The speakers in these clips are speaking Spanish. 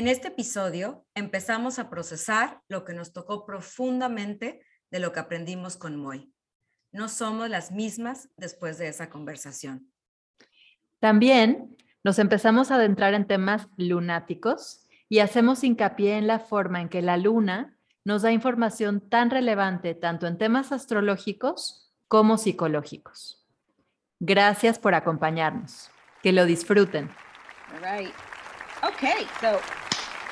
En este episodio empezamos a procesar lo que nos tocó profundamente de lo que aprendimos con Moy. No somos las mismas después de esa conversación. También nos empezamos a adentrar en temas lunáticos y hacemos hincapié en la forma en que la luna nos da información tan relevante tanto en temas astrológicos como psicológicos. Gracias por acompañarnos. Que lo disfruten. All right. Okay, so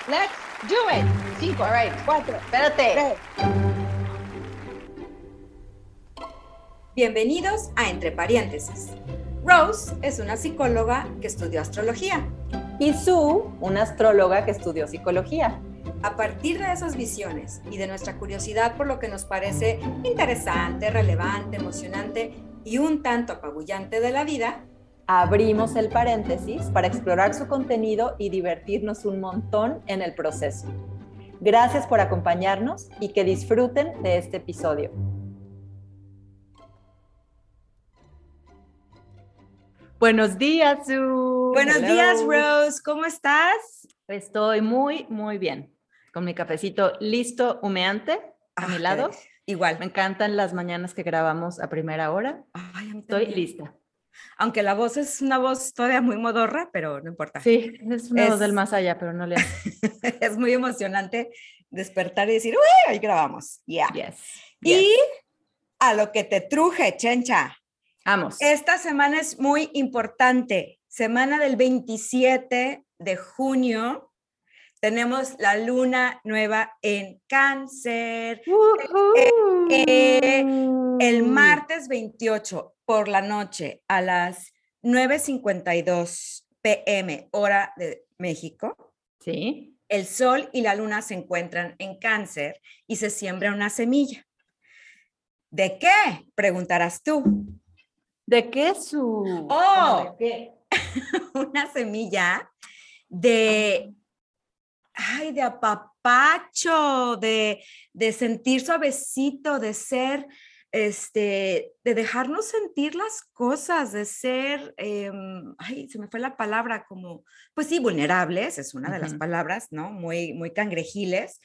let's do it. Cinco, all right, cuatro. Espérate. Bienvenidos a Entre Paréntesis. Rose es una psicóloga que estudió astrología. Y Sue, una astróloga que estudió psicología. A partir de esas visiones y de nuestra curiosidad por lo que nos parece interesante, relevante, emocionante y un tanto apabullante de la vida, abrimos el paréntesis para explorar su contenido y divertirnos un montón en el proceso. Gracias por acompañarnos y que disfruten de este episodio. Buenos días, Su. Buenos días, Rose. ¿Cómo estás? Estoy muy, muy bien. Con mi cafecito listo, humeante, a mi lado. Igual. Me encantan las mañanas que grabamos a primera hora. Ay, a mí Estoy lista. Aunque la voz es una voz todavía muy modorra, pero no importa. Sí, es una voz Es- del más allá, pero no le es muy emocionante despertar y decir, uy, hoy grabamos. Ya. Yes. Y yes. a lo que te truje, chencha. Vamos. Esta semana es muy importante. Semana del 27 de junio. Tenemos la luna nueva en cáncer. eh, El martes 28 por la noche a las 9.52 pm hora de México, Sí. el sol y la luna se encuentran en cáncer y se siembra una semilla. ¿De qué? Preguntarás tú. ¿De qué su? Oh. ¿De qué? Una semilla de, ay, de apapacho, de, de sentir suavecito, de ser, este, de dejarnos sentir las cosas, de ser, em, ay, se me fue la palabra, como, pues sí, vulnerables, es una de las palabras, ¿no? Muy, muy cangrejiles.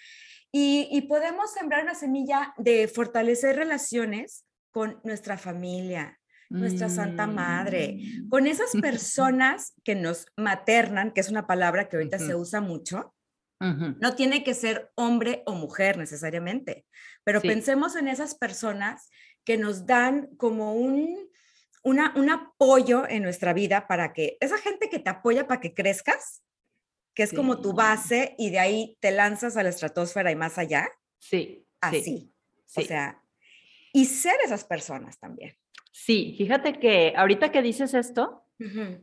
Y, y podemos sembrar una semilla de fortalecer relaciones con nuestra familia, nuestra Santa Madre, Mm. con esas personas que nos maternan, que es una palabra que ahorita se usa mucho, No tiene que ser hombre o mujer necesariamente, pero Sí. pensemos en esas personas que nos dan como un, una, un apoyo en nuestra vida para que, esa gente que te apoya para que crezcas, que es como tu base y de ahí te lanzas a la estratosfera y más allá, Sí. así. Sí. O sea, y ser esas personas también. Sí, fíjate que ahorita que dices esto,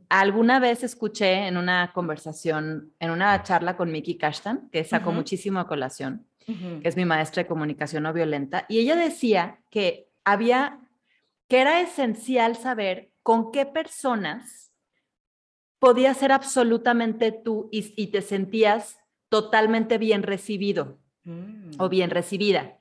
alguna vez escuché en una conversación, en una charla con Miki Kashtan, que sacó Ujú. muchísimo a colación, que es mi maestra de comunicación no violenta, y ella decía que había, que era esencial saber con qué personas podías ser absolutamente tú y, y te sentías totalmente bien recibido Mm. o bien recibida.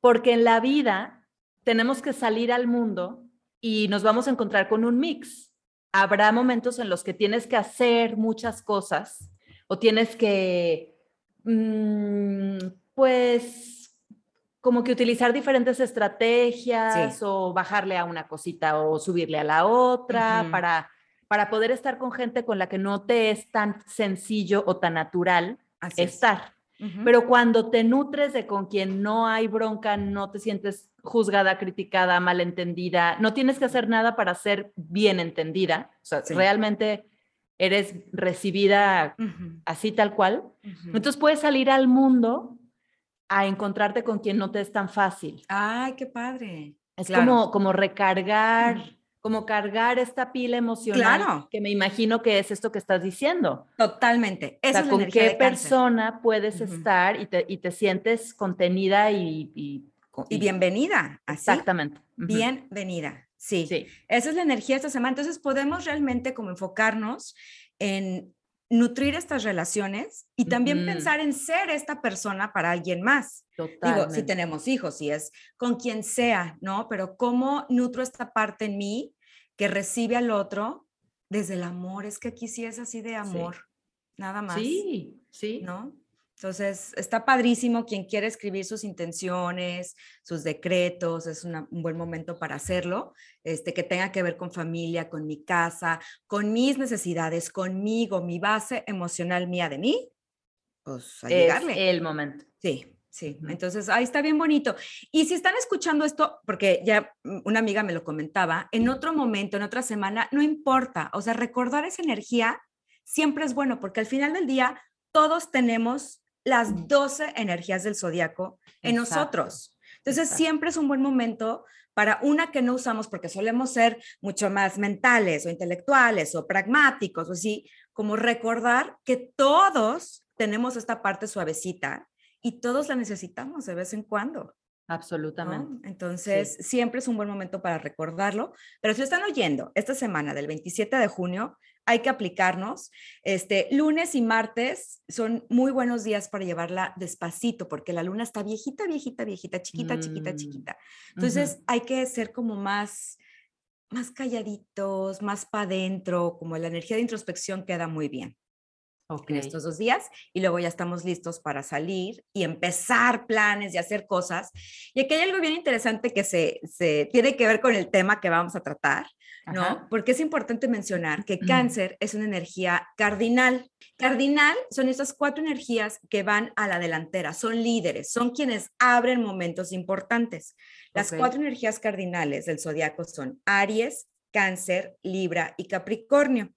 Porque en la vida tenemos que salir al mundo y nos vamos a encontrar con un mix. Habrá momentos en los que tienes que hacer muchas cosas o tienes que, mm, pues, como que utilizar diferentes estrategias Sí. o bajarle a una cosita o subirle a la otra para, para poder estar con gente con la que no te es tan sencillo o tan natural Así es. Pero cuando te nutres de con quien no hay bronca, no te sientes juzgada, criticada, malentendida, no tienes que hacer nada para ser bien entendida, o sea, Sí. realmente eres recibida así tal cual, entonces puedes salir al mundo a encontrarte con quien no te es tan fácil. Ay, qué padre. Es Claro. como, como recargar. Como cargar esta pila emocional Claro. que me imagino que es esto que estás diciendo. Totalmente. O Esa sea, es con qué cáncer. persona puedes estar y te, y te sientes contenida y... Y, Y bienvenida. Así. Exactamente. Bienvenida. Sí. Sí. Esa es la energía de esta semana. Entonces podemos realmente como enfocarnos en nutrir estas relaciones y también pensar en ser esta persona para alguien más. Digo, si Totalmente. tenemos hijos, si es con quien sea, ¿no? Pero cómo nutro esta parte en mí que recibe al otro desde el amor. Es que aquí sí es así de amor, nada más. Sí. Sí. ¿no? Entonces, está padrísimo quien quiere escribir sus intenciones, sus decretos, es una- un buen momento para hacerlo, este, que tenga que ver con familia, con mi casa, con mis necesidades, conmigo, mi base emocional mía de mí, pues a Es llegarle. el momento. Sí, sí. Entonces, ahí está bien bonito. Y si están escuchando esto, porque ya una amiga me lo comentaba, en otro momento, en otra semana, no importa. O sea, recordar esa energía siempre es bueno, porque al final del día todos tenemos las 12 energías del zodiaco en Exacto, nosotros. Entonces, exacto. siempre es un buen momento para una que no usamos porque solemos ser mucho más mentales o intelectuales o pragmáticos o así, como recordar que todos tenemos esta parte suavecita y todos la necesitamos de vez en cuando. ¿No? Absolutamente. Entonces, siempre es un buen momento para recordarlo. Pero si lo están oyendo esta semana del 27 de junio, hay que aplicarnos. Este, lunes y martes son muy buenos días para llevarla despacito, porque la luna está viejita, viejita, viejita, chiquita, chiquita, Mm, chiquita. Entonces, hay que ser como más, más calladitos, más para adentro, como la energía de introspección queda muy bien Ok. en estos dos días y luego ya estamos listos para salir y empezar planes y hacer cosas. Y aquí hay algo bien interesante que se, se tiene que ver con el tema que vamos a tratar, ¿no? Ajá. Porque es importante mencionar que Ujú. cáncer es una energía cardinal. Cardinal son estas cuatro energías que van a la delantera, son líderes, son quienes abren momentos importantes. Las cuatro energías cardinales del zodiaco son Aries, Cáncer, Libra y Capricornio.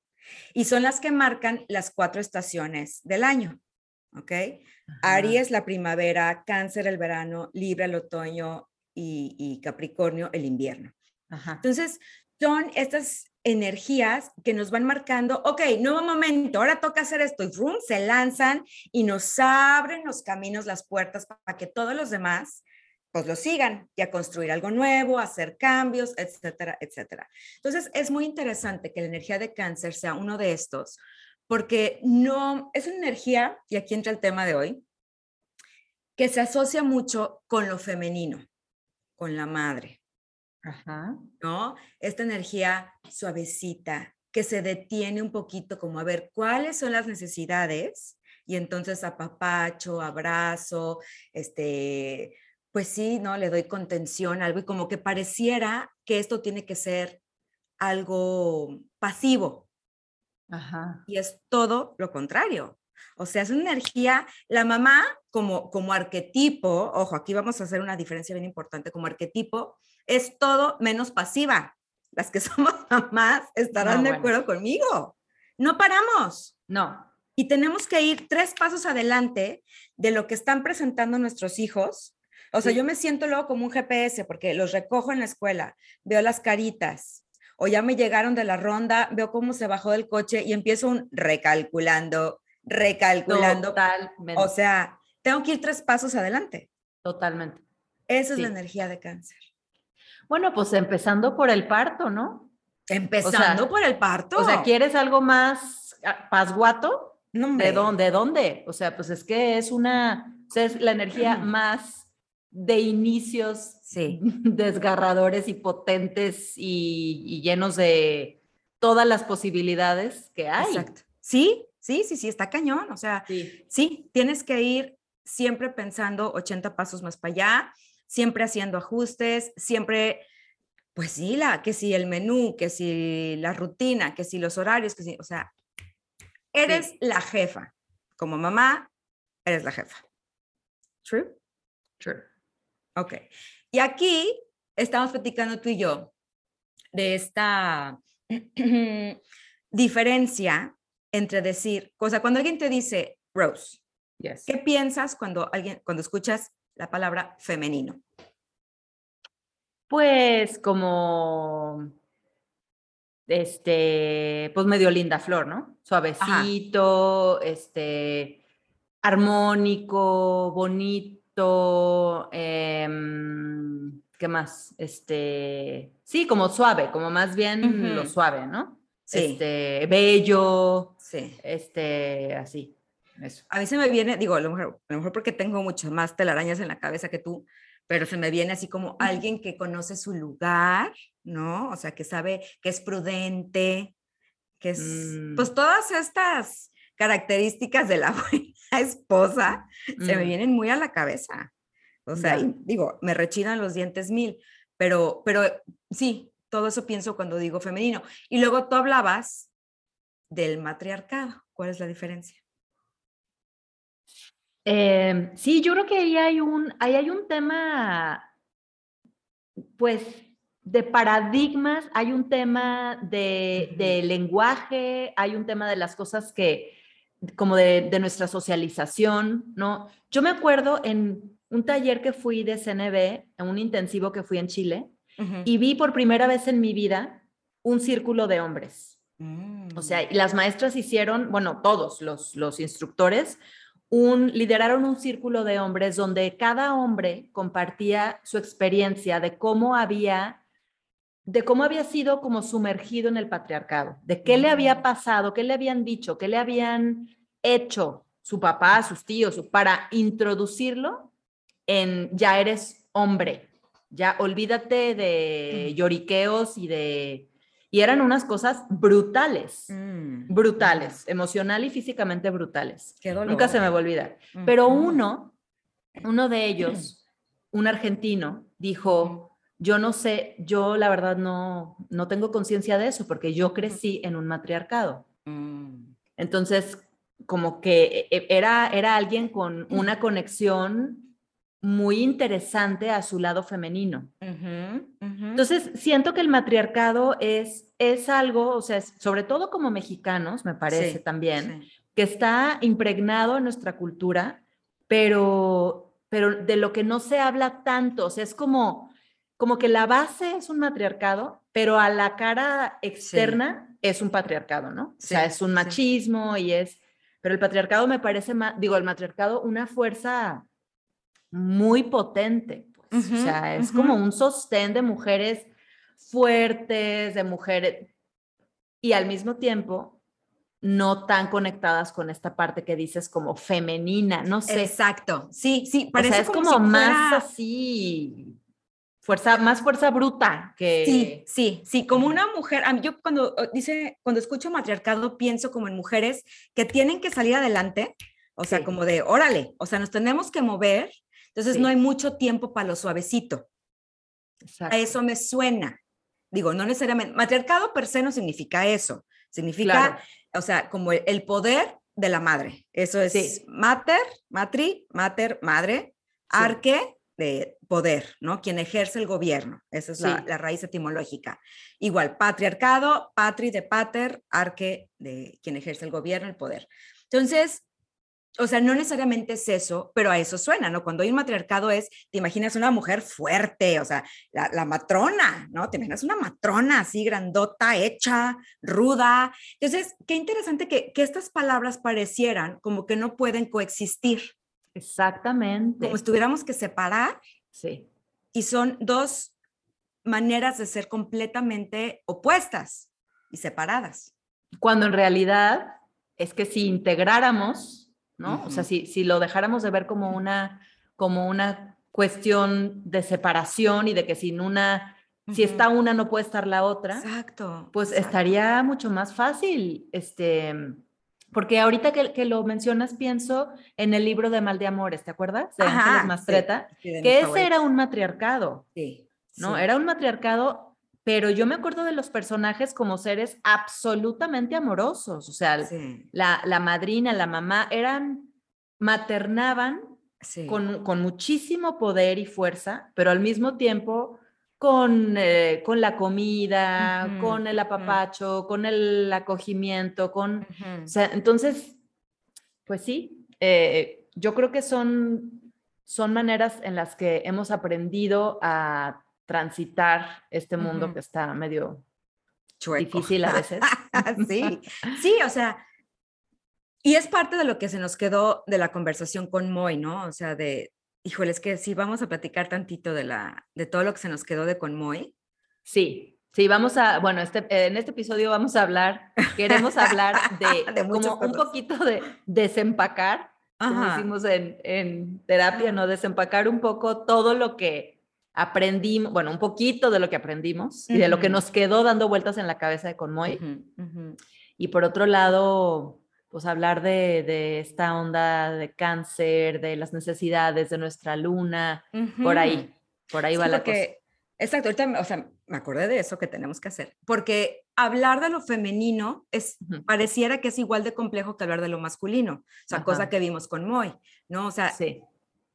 Y son las que marcan las cuatro estaciones del año. ¿Ok? Ajá. Aries, la primavera, Cáncer, el verano, Libra, el otoño y, y Capricornio, el invierno. Ajá. Entonces, son estas energías que nos van marcando, ok, nuevo momento, ahora toca hacer esto, y ¡frum! se lanzan y nos abren los caminos, las puertas para que todos los demás pues lo sigan y a construir algo nuevo, a hacer cambios, etcétera, etcétera. Entonces, es muy interesante que la energía de cáncer sea uno de estos, porque no, es una energía, y aquí entra el tema de hoy, que se asocia mucho con lo femenino, con la madre. Ajá. ¿no? Esta energía suavecita que se detiene un poquito como a ver cuáles son las necesidades y entonces apapacho, abrazo, este, pues sí, ¿no? Le doy contención, algo y como que pareciera que esto tiene que ser algo pasivo Ajá. y es todo lo contrario. O sea, es una energía, la mamá como, como arquetipo, ojo, aquí vamos a hacer una diferencia bien importante, como arquetipo, es todo menos pasiva. Las que somos mamás estarán No, de bueno. acuerdo conmigo. No paramos No. y tenemos que ir tres pasos adelante de lo que están presentando nuestros hijos. O sea, Sí. yo me siento luego como un GPS porque los recojo en la escuela, veo las caritas, o ya me llegaron de la ronda, veo cómo se bajó del coche y empiezo un recalculando, recalculando. Totalmente. O sea, tengo que ir tres pasos adelante. totalmente. Esa es la energía de cáncer. Bueno, pues empezando por el parto, ¿no? Empezando por el parto. O sea, ¿quieres algo más ah, pasguato? No, ¿De dónde? ¿De dónde? O sea, pues es que es una, o sea, es la energía más de inicios Sí. desgarradores y potentes y, y llenos de todas las posibilidades que hay. Exacto. Sí, sí, sí, sí, está cañón. O sea, Sí. sí, tienes que ir siempre pensando 80 pasos más para allá, siempre haciendo ajustes, siempre, pues sí, la, que si el menú, que si la rutina, que si los horarios, que si, o sea, eres la jefa. Como mamá, eres la jefa. True. True. Ok. Y aquí estamos platicando tú y yo de esta diferencia entre decir, o sea, cuando alguien te dice Rose, Yes. ¿qué piensas cuando alguien, cuando escuchas la palabra femenino? Pues como, este, pues medio linda flor, ¿no? Suavecito, este, armónico, bonito, em, ¿qué más? Este, sí, como suave, como más bien lo suave, ¿no? Sí. Este, bello, Sí. este, así, eso. A mí se me viene, digo, a lo mejor, a lo mejor porque tengo muchas más telarañas en la cabeza que tú, pero se me viene así como alguien que conoce su lugar, ¿no? O sea, que sabe que es prudente, que es, Mm. pues todas estas características de la, buen- esposa, se me Mm. vienen muy a la cabeza. O sea, digo, me rechinan los dientes mil, pero, pero sí, todo eso pienso cuando digo femenino. Y luego tú hablabas del matriarcado. ¿Cuál es la diferencia? Eh, sí, yo creo que ahí hay un, ahí hay un tema, pues, de paradigmas, hay un tema de, de lenguaje, hay un tema de las cosas que, como de, de nuestra socialización, ¿no? Yo me acuerdo en un taller que fui de CNB, en un intensivo que fui en Chile, y vi por primera vez en mi vida un círculo de hombres. O sea, y las maestras hicieron, bueno, todos los, los instructores, un, lideraron un círculo de hombres donde cada hombre compartía su experiencia de cómo había, de cómo había sido como sumergido en el patriarcado, de qué le había pasado, qué le habían dicho, qué le habían hecho su papá, sus tíos, para introducirlo en ya eres hombre, ya olvídate de lloriqueos y de... Y eran unas cosas brutales Mm, brutales, emocional y físicamente brutales. Qué dolor. Nunca se me va a olvidar. Pero uno, uno de ellos, un argentino, dijo, yo no sé, yo la verdad no, no tengo conciencia de eso porque yo crecí en un matriarcado. Mm, Entonces, como que e- era, era alguien con una conexión muy interesante a su lado femenino. Entonces, siento que el matriarcado es, es algo, o sea, es- sobre todo como mexicanos, me parece Sí, también, sí. que está impregnado en nuestra cultura, pero, pero de lo que no se habla tanto, o sea, es como, como que la base es un matriarcado, pero a la cara externa es un patriarcado, ¿no? o sea, Sí, es un sí. machismo y es, pero el patriarcado me parece más, digo, el matriarcado una fuerza muy potente, pues, o sea, es como un sostén de mujeres fuertes, de mujeres, y al mismo tiempo no tan conectadas con esta parte que dices como femenina, no sé. Exacto. Sí, sí, o parece sea, es como, si más así, fuerza, más fuerza bruta que... Sí, sí, sí, como una mujer, a mí yo cuando eh, dice, cuando escucho matriarcado pienso como en mujeres que tienen que salir adelante, o sea, Sí. como de, órale, o sea, nos tenemos que mover, entonces no Sí. hay mucho tiempo para lo suavecito. Exacto. A eso me suena. Digo, no necesariamente, matriarcado per se no significa eso, significa, Claro. o sea, como el, el poder de la madre. Eso es Sí. mater, matri, mater, madre, arque de poder, ¿no? Quien ejerce el gobierno. Esa es la, raíz etimológica. Igual, patriarcado, patri de pater, arque de quien ejerce el gobierno, el poder. Entonces, o sea, no necesariamente es eso, pero a eso suena, ¿no? Cuando hay un matriarcado es, te imaginas una mujer fuerte, o sea, la, la matrona, ¿no? Te imaginas una matrona así grandota, hecha, ruda. Entonces, qué interesante que, que estas palabras parecieran como que no pueden coexistir, Exactamente. como si tuviéramos que separar Sí. y son dos maneras de ser completamente opuestas y separadas. Cuando en realidad es que si integráramos, ¿no? O sea, si, si lo dejáramos de ver como una, como una cuestión de separación y de que sin una, si Ujú. está una no puede estar la otra, Exacto. pues exacto. estaría mucho más fácil, este, porque ahorita que, que lo mencionas pienso en el libro de Mal de Amores, ¿te acuerdas? De Ajá, Ángeles sí, Mastreta, sí, mis que ese favoritos. era un matriarcado, Sí, ¿no? sí. Era un matriarcado, pero yo me acuerdo de los personajes como seres absolutamente amorosos, o sea, Sí, la, la madrina, la mamá, eran, maternaban sí. con, con muchísimo poder y fuerza, pero al mismo tiempo con, eh, con la comida, con el apapacho, con el acogimiento, con... O sea, entonces, pues sí, eh, yo creo que son, son maneras en las que hemos aprendido a transitar este mundo que está medio Chueco. difícil a veces. sí, sí, o sea, y es parte de lo que se nos quedó de la conversación con Moy, ¿no? O sea, de, híjole, es que sí, vamos a platicar tantito de, la, de todo lo que se nos quedó de con Moy. Sí, sí, vamos a, bueno, este, en este episodio vamos a hablar, queremos hablar de, De como un cosas. poquito de desempacar, como Ajá. decimos en, en terapia, ¿no? Desempacar un poco todo lo que aprendimos, bueno, un poquito de lo que aprendimos y de lo que nos quedó dando vueltas en la cabeza de Conmoy. Ujú, ujú. Y por otro lado, pues hablar de, de esta onda de cáncer, de las necesidades de nuestra luna, por ahí, por ahí va la cosa. Exacto, ahorita, o sea, me acordé de eso que tenemos que hacer, porque hablar de lo femenino es, pareciera que es igual de complejo que hablar de lo masculino, o sea, cosa que vimos con Moy, ¿no? O sea, sí.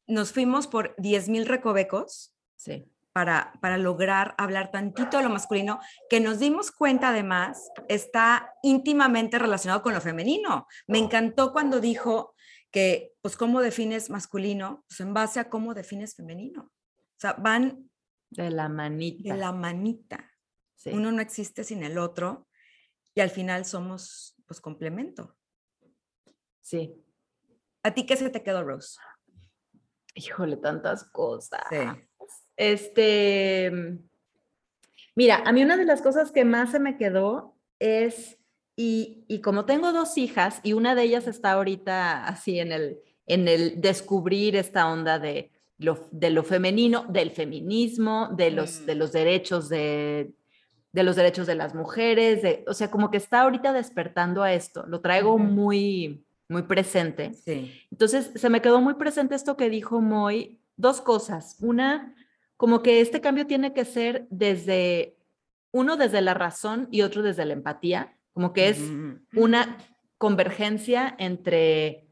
nos fuimos por 10.000 recovecos sí. Para, para lograr hablar tantito de lo masculino, que nos dimos cuenta además está íntimamente relacionado con lo femenino. Me encantó cuando dijo que, pues, ¿cómo defines masculino? Pues en base a cómo defines femenino. O sea, van de la manita. De la manita. Uno no existe sin el otro y al final somos pues complemento. Sí. ¿A ti qué se te quedó, Rose? Híjole, tantas cosas. Este, mira, a mí una de las cosas que más se me quedó es, y, y como tengo dos hijas y una de ellas está ahorita así en el, en el descubrir esta onda de, de lo femenino, del feminismo, de los, de mm. los derechos de, de los derechos de las mujeres, de, o sea, como que está ahorita despertando a esto, lo traigo muy, muy presente. Entonces, se me quedó muy presente esto que dijo Moy, dos cosas. Una, como que este cambio tiene que ser desde, uno desde la razón y otro desde la empatía, como que es una convergencia entre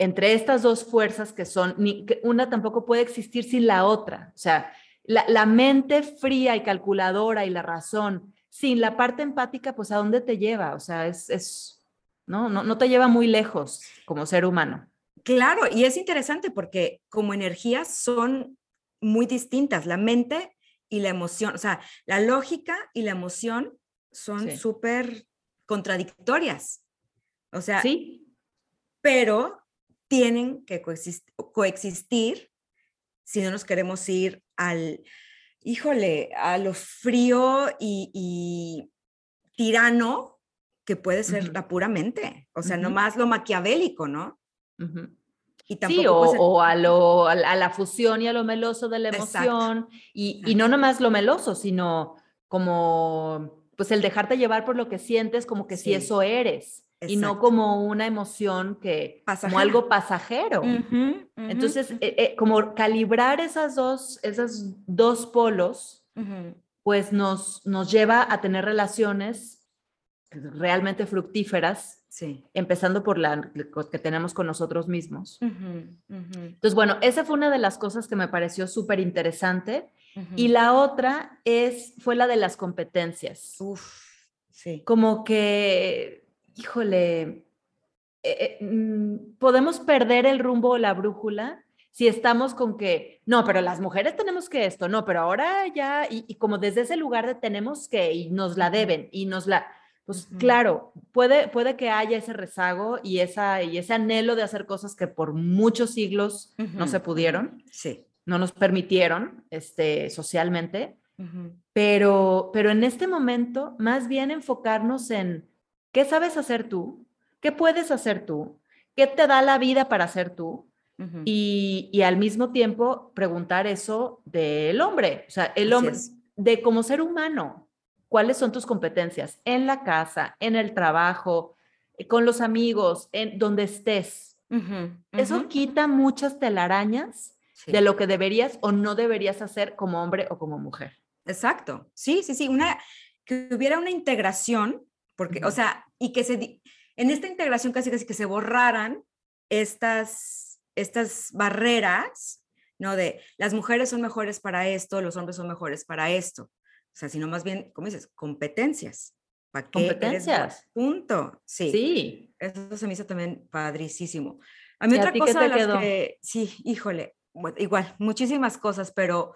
entre estas dos fuerzas que son, ni, una tampoco puede existir sin la otra. O sea, la, mente fría y calculadora y la razón, sin la parte empática, pues ¿a dónde te lleva? O sea, es, es ¿no? No, no te lleva muy lejos como ser humano. Claro, y es interesante porque como energías son muy distintas, la mente y la emoción, o sea, la lógica y la emoción son súper contradictorias. O sea, sí. Pero tienen que coexistir, si no nos queremos ir al, híjole, a lo frío y, tirano que puede ser la pura mente, o sea, no más lo maquiavélico, ¿no? Y sí, o, a, lo, a, la fusión y a lo meloso de la emoción, y, y, no nomás lo meloso, sino como pues el dejarte llevar por lo que sientes, como que si eso eres y no como una emoción que, como algo pasajero. Entonces, eh, eh, como calibrar esas dos, esas dos polos, pues nos, nos lleva a tener relaciones realmente fructíferas, sí. empezando por la que tenemos con nosotros mismos. Entonces, bueno, esa fue una de las cosas que me pareció súper interesante. Y la otra es, fue la de las competencias. Uf, sí. Como que híjole, eh, eh, mm, podemos perder el rumbo o la brújula si estamos con que, no, pero las mujeres tenemos que esto, no, pero ahora ya, y, como desde ese lugar de tenemos que, y nos la deben, y nos la, pues claro, puede, puede que haya ese rezago y, esa, y ese anhelo de hacer cosas que por muchos siglos no se pudieron, sí. no nos permitieron este, socialmente, pero, pero en este momento, más bien enfocarnos en ¿Qué sabes hacer tú? ¿Qué puedes hacer tú? ¿Qué te da la vida para hacer tú? y, al mismo tiempo preguntar eso del hombre, o sea, el hombre, de como ser humano, ¿cuáles son tus competencias en la casa, en el trabajo, eh, con los amigos, en donde estés? Eso quita muchas telarañas de lo que deberías o no deberías hacer como hombre o como mujer. Exacto. Sí, sí, sí. Una, que hubiera una integración porque, o sea, y que se, en esta integración casi casi que se borraran estas, estas barreras, ¿no? De las mujeres son mejores para esto, los hombres son mejores para esto. O sea, sino más bien, ¿cómo dices? Competencias. ¿Para qué Competencias. Punto. Sí. Sí. Eso se me hizo también padrísimo. A mí otra cosa de las que, sí, híjole, igual, muchísimas cosas, pero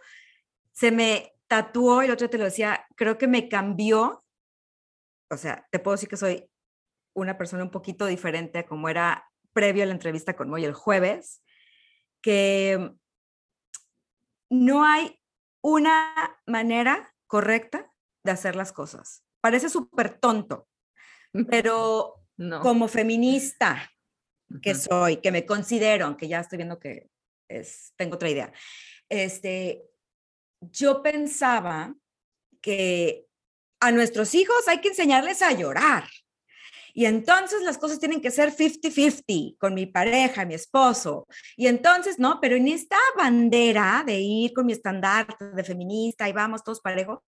se me tatuó, y el otro te lo decía, creo que me cambió o sea, te puedo decir que soy una persona un poquito diferente a como era previo a la entrevista con Moy el jueves, que no hay una manera correcta de hacer las cosas. Parece súper tonto, pero como feminista que soy, que me considero, aunque ya estoy viendo que es, tengo otra idea, este, yo pensaba que a nuestros hijos hay que enseñarles a llorar Y entonces las cosas tienen que ser 50-50 con mi pareja, mi esposo. Y entonces, no, pero en esta bandera de ir con mi estandarte de feminista y vamos todos parejos.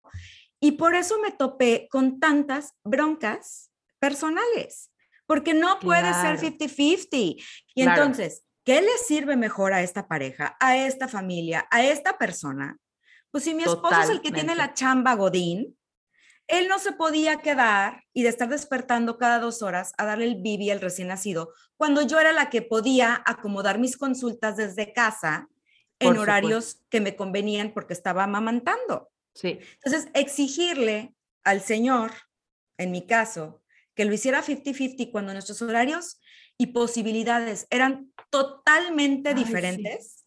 Y por eso me topé con tantas broncas personales, porque no puede ser 50-50. Y entonces, ¿qué le sirve mejor a esta pareja, a esta familia, a esta persona? Pues si mi esposo es el que tiene la chamba Godín, él no se podía quedar y de estar despertando cada dos horas a darle el bibi al recién nacido, cuando yo era la que podía acomodar mis consultas desde casa en horarios que me convenían porque estaba amamantando. Sí. Entonces, exigirle al Señor, en mi caso, que lo hiciera 50-50 cuando nuestros horarios y posibilidades eran totalmente diferentes,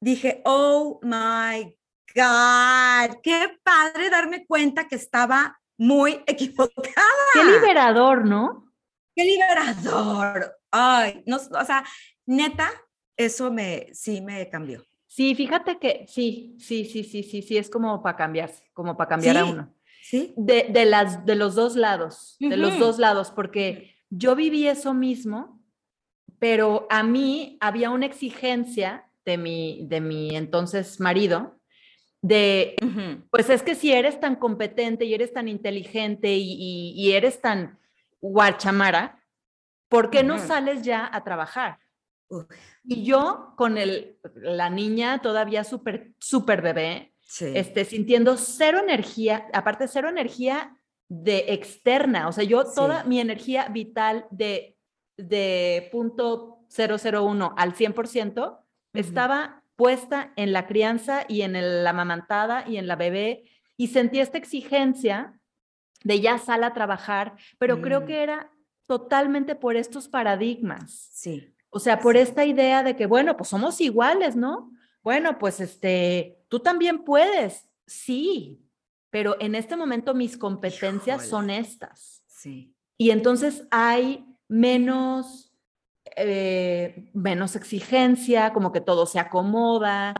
dije, oh my God, qué padre darme cuenta que estaba muy equivocada. Qué liberador, ¿no? Qué liberador. Ay, no, o sea, neta, eso me, sí me cambió. Sí, fíjate que sí, sí, sí, sí, sí, sí, es como para cambiarse, como para cambiar a uno. Sí. De, de, las, de los dos lados, de los dos lados, porque yo viví eso mismo, pero a mí había una exigencia de mi, de mi entonces marido, de, pues es que si eres tan competente y eres tan inteligente y, eres tan guachamara, ¿por qué no sales ya a trabajar? Y yo con el, la niña todavía súper, súper bebé, este, sintiendo cero energía, aparte cero energía de externa, o sea, yo toda mi energía vital de, de punto 001 al 100% estaba puesta en la crianza y en la amamantada y en la bebé y sentí esta exigencia de ya sal a trabajar, pero creo mm. que era totalmente por estos paradigmas. Sí. O sea, por esta idea de que, bueno, pues somos iguales, ¿no? Bueno, pues este, tú también puedes. Sí, pero en este momento mis competencias son estas. Sí. Y entonces hay menos eh, menos exigencia, como que todo se acomoda,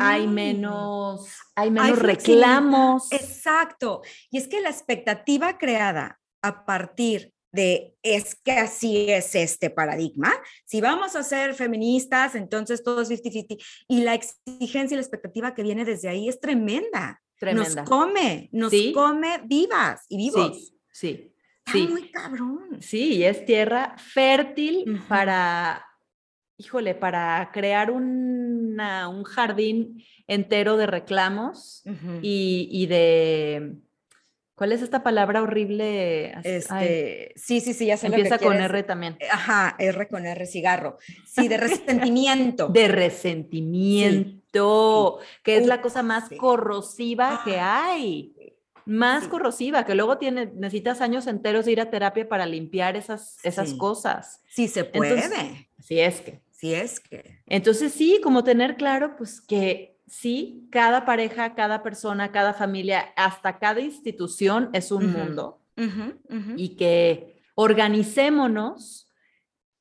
hay menos, hay menos reclamos. Exacto. Y es que la expectativa creada a partir de es que así es este paradigma. Si vamos a ser feministas, entonces todo es 50-50. Y la exigencia y la expectativa que viene desde ahí es tremenda. Tremenda. Nos come, nos come vivas y vivos. sí sí. Muy cabrón. Sí, es tierra fértil para, híjole, para crear un jardín entero de reclamos y, de... ¿Cuál es esta palabra horrible? Este, sí, sí, sí, ya se Empieza con R también. Ajá, R con R, cigarro. Sí, de resentimiento. de resentimiento, que es la cosa más corrosiva que ah. hay más corrosiva, que luego tiene, necesitas años enteros de ir a terapia para limpiar esas, esas cosas. Sí se puede. si es que. Si es que. Entonces sí, como tener claro, pues que sí, cada pareja, cada persona, cada familia, hasta cada institución es un mundo y que organicémonos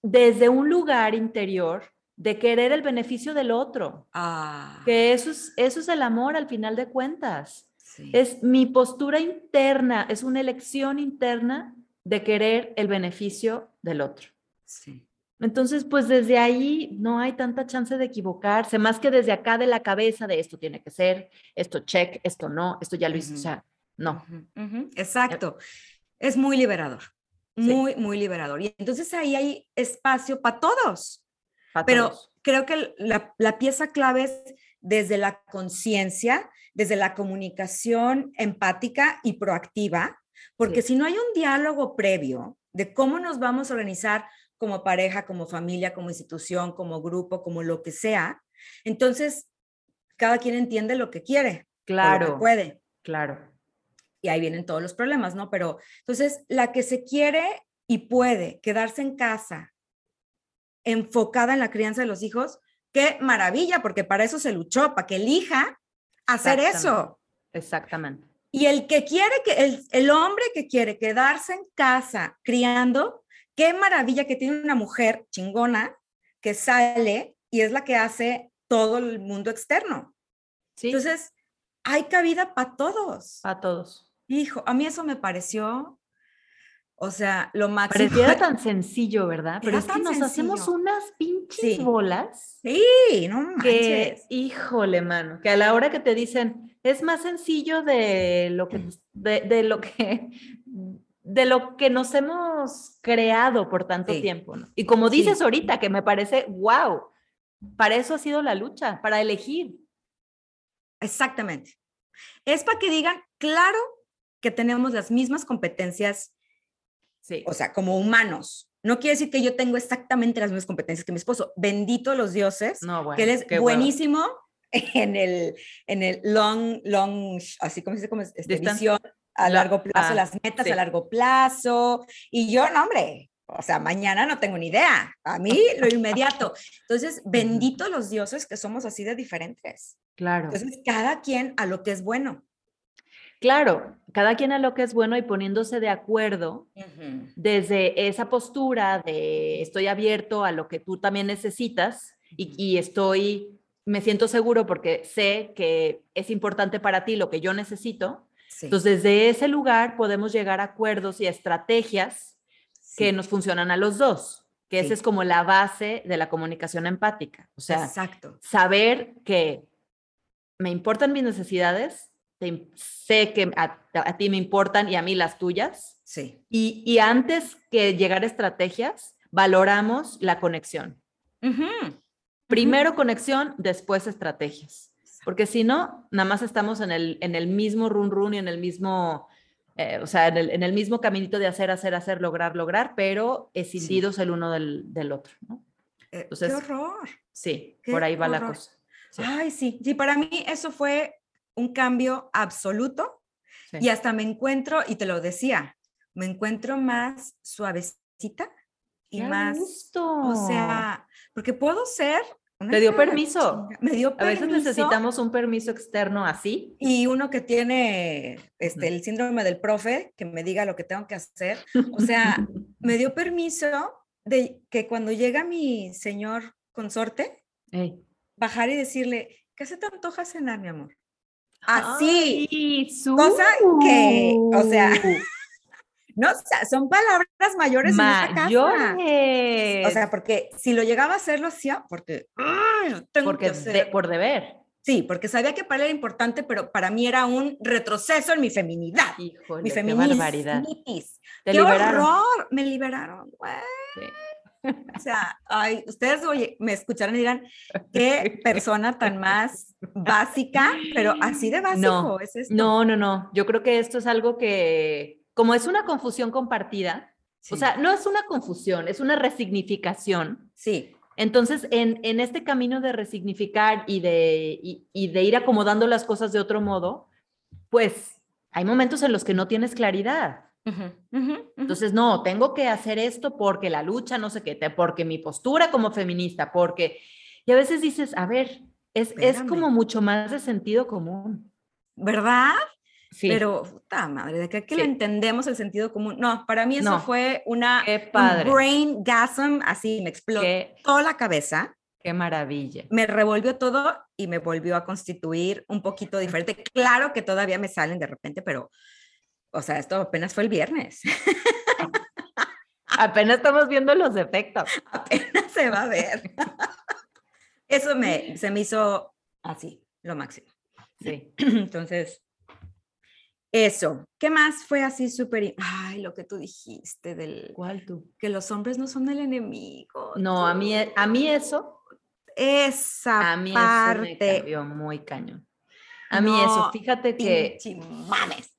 desde un lugar interior de querer el beneficio del otro. Ah. Que eso es, eso es el amor al final de cuentas. Es mi postura interna, es una elección interna de querer el beneficio del otro. Sí. Entonces, pues desde ahí no hay tanta chance de equivocarse, más que desde acá de la cabeza de esto tiene que ser, esto check, esto no, esto ya lo hice, o sea, no. Exacto. Es muy liberador, muy, muy liberador. Y entonces ahí hay espacio para todos. Pero creo que la, la pieza clave es desde la conciencia, desde la comunicación empática y proactiva, porque si no hay un diálogo previo de cómo nos vamos a organizar como pareja, como familia, como institución, como grupo, como lo que sea, entonces cada quien entiende lo que quiere. Claro. puede. Claro. Y ahí vienen todos los problemas, ¿no? Pero entonces la que se quiere y puede quedarse en casa enfocada en la crianza de los hijos, qué maravilla, porque para eso se luchó, para que elija hacer eso. Exactamente. Y el que quiere, que el, el, hombre que quiere quedarse en casa criando, qué maravilla que tiene una mujer chingona que sale y es la que hace todo el mundo externo. ¿Sí? Entonces, hay cabida para todos. Para todos. Hijo, a mí eso me pareció O sea, lo máximo. Pareciera tan sencillo, ¿verdad? Pero es que nos hacemos unas pinches Sí. bolas Sí, no que, manches. híjole, mano, que a la hora que te dicen, es más sencillo de lo que, de, de lo que, de lo que nos hemos creado por tanto Sí. tiempo, ¿no? Y como Sí. dices ahorita, que me parece, wow, para eso ha sido la lucha, para elegir. Exactamente. Es para que digan, claro que tenemos las mismas competencias, Sí. o sea, como humanos. No quiere decir que yo tengo exactamente las mismas competencias que mi esposo. Bendito los dioses, No, bueno, que él es buenísimo en el, en el long, long, así como se dice, como es, este, visión a La- largo plazo, ah, las metas sí. a largo plazo. Y yo, no, hombre, o sea, mañana no tengo ni idea. A mí, lo inmediato. Entonces, bendito los dioses que somos así de diferentes. Claro. Entonces, cada quien a lo que es bueno. Claro, cada quien a lo que es bueno y poniéndose de acuerdo desde esa postura de estoy abierto a lo que tú también necesitas y, y estoy, me siento seguro porque sé que es importante para ti lo que yo necesito. Sí, Entonces, desde ese lugar podemos llegar a acuerdos y estrategias que nos funcionan a los dos, que Sí. esa es como la base de la comunicación empática. O sea, exacto. saber que me importan mis necesidades, te sé que a, a ti me importan y a mí las tuyas. Sí. Y, y antes que llegar a estrategias, valoramos la conexión. Ujú, Primero conexión, después estrategias. Porque si no, nada más estamos en el, en el mismo run run y en el mismo, eh, o sea, en el, en el mismo caminito de hacer, hacer, hacer, lograr, lograr, pero escindidos el uno del, del otro. ¿no? eh, Entonces, ¡Qué horror! Sí, Qué por ahí va la horror. cosa. Sí, Ay, sí. Sí, para mí eso fue un cambio absoluto sí. y hasta me encuentro, y te lo decía, me encuentro más suavecita y ¡Qué más, gusto! o sea, porque puedo ser... Te dio permiso. chinga- Me dio A veces necesitamos un permiso externo así. Y uno que tiene este, el síndrome del profe, que me diga lo que tengo que hacer. O sea, me dio permiso de que cuando llega mi señor consorte, Ey. bajar y decirle, ¿qué se te antoja cenar, mi amor? Así. Ay, cosa que, o sea. No, o sea, son palabras mayores en esta casa. Mayores. O sea, porque si lo llegaba a hacer, lo hacía porque "Ay, tengo porque que de- hacer. por deber. Sí, porque sabía que para él era importante, pero para mí era un retroceso en mi feminidad. Híjole, mi qué feminismo. barbaridad. Te ¡Qué liberaron. horror! Me liberaron, güey. Sí. O sea, ay, ustedes oye, me escucharon y dirán, qué persona tan más básica, pero así de básico No, es esto. No, no, no. Yo creo que esto es algo que, como es una confusión compartida, Sí, o sea, no es una confusión, es una resignificación. sí, Entonces, en, en este camino de resignificar y de, y, y de ir acomodando las cosas de otro modo, pues hay momentos en los que no tienes claridad. Entonces, no, tengo que hacer esto porque la lucha, no sé qué, porque mi postura como feminista, porque... Y a veces dices, a ver, es, es como mucho más de sentido común. ¿verdad? Sí, Pero, puta madre, de que, que le Sí. entendemos el sentido común. No, para mí eso No. fue una qué un padre, brain gasm, así me explotó qué, la cabeza, qué maravilla. me revolvió todo y me volvió a constituir un poquito diferente. Claro que todavía me salen de repente, pero, o sea, esto apenas fue el viernes. Apenas estamos viendo los efectos. apenas se va a ver. Eso me, se me hizo así, lo máximo. Sí. Entonces, eso. ¿Qué más fue así súper? Ay, lo que tú dijiste del ¿Cuál tú? que los hombres no son el enemigo. No, a mí, a mí eso, Esa a mí eso me parte. cambió muy cañón. A mí eso, fíjate que mames.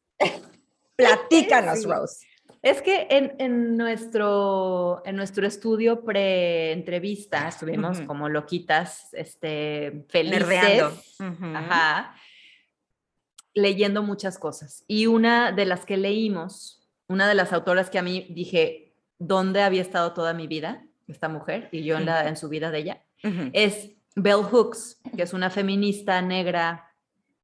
Platícanos. Rose. es que en, en nuestro, en nuestro estudio pre-entrevista estuvimos Ujú. como loquitas, este, felices, Ujú. ajá, leyendo muchas cosas. Y una de las que leímos, una de las autoras que a mí dije, ¿dónde había estado toda mi vida esta mujer? Y yo en, la, en su vida de ella, Ujú. es Bell Hooks, que es una feminista negra,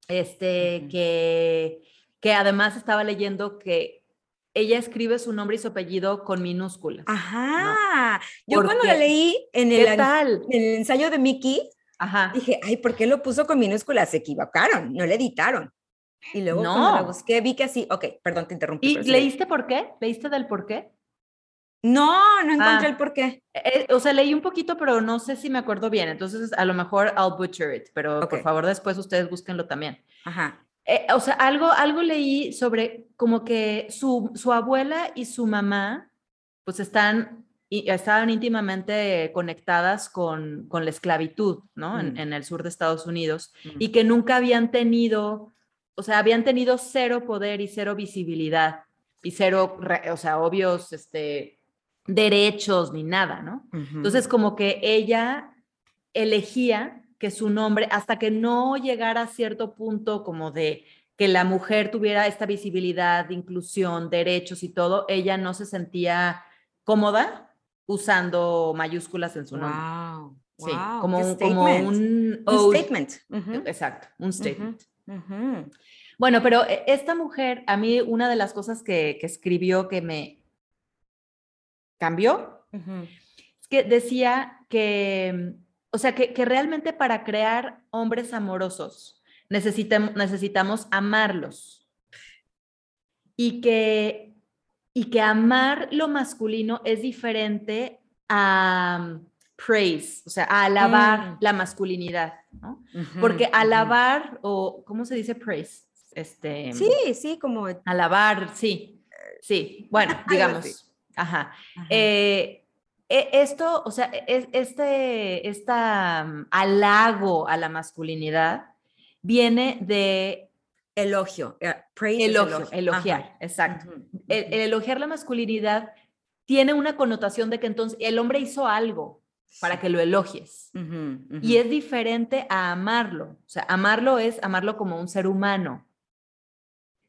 este, que, que además estaba leyendo que ella escribe su nombre y su apellido con minúsculas. Ajá. Yo cuando Porque- la leí en el, ¿Qué tal? en el ensayo de Mickey, Ajá. dije, ay, ¿por qué lo puso con minúsculas? Se equivocaron, no le editaron. Y luego cuando la busqué vi que sí, ok, perdón, te interrumpí. ¿Y leíste por qué? ¿Leíste del por qué? No, no encontré Ah. el por qué. Eh, o sea, leí un poquito, pero no sé si me acuerdo bien. Entonces, a lo mejor I'll butcher it, pero por Ok. favor después ustedes búsquenlo también. Ajá. Eh, o sea, algo, algo leí sobre como que su, su abuela y su mamá, pues están, y estaban íntimamente conectadas con, con la esclavitud, ¿no? En, Mm. en el sur de Estados Unidos, Mm. y que nunca habían tenido, o sea, habían tenido cero poder y cero visibilidad, y cero, o sea, obvios, este, derechos ni nada, ¿no? Entonces, como que ella elegía que su nombre, hasta que no llegara a cierto punto como de que la mujer tuviera esta visibilidad, inclusión, derechos y todo, ella no se sentía cómoda usando mayúsculas en su nombre. Sí, wow, como, un, como statement. un, statement. Ujú, Exacto, un statement. Bueno, pero eh, esta mujer, a mí una de las cosas que, que escribió que me cambió es que decía que, o sea, que, que realmente para crear hombres amorosos necesitam- necesitamos amarlos y que, y que amar lo masculino es diferente a praise, o sea, a alabar Mm. la masculinidad, ¿no? Porque alabar o, ¿cómo se dice praise? Este, Sí, sí, como. Alabar, sí, sí, bueno, digamos, ajá. Ajá. Eh, esto, o sea, es, este esta, mm, halago a la masculinidad viene de elogio. eh, Praise elogio, elogiar, Ajá. exacto. El, elogiar la masculinidad tiene una connotación de que entonces el hombre hizo algo para que lo elogies. Y es diferente a amarlo. O sea, amarlo es amarlo como un ser humano.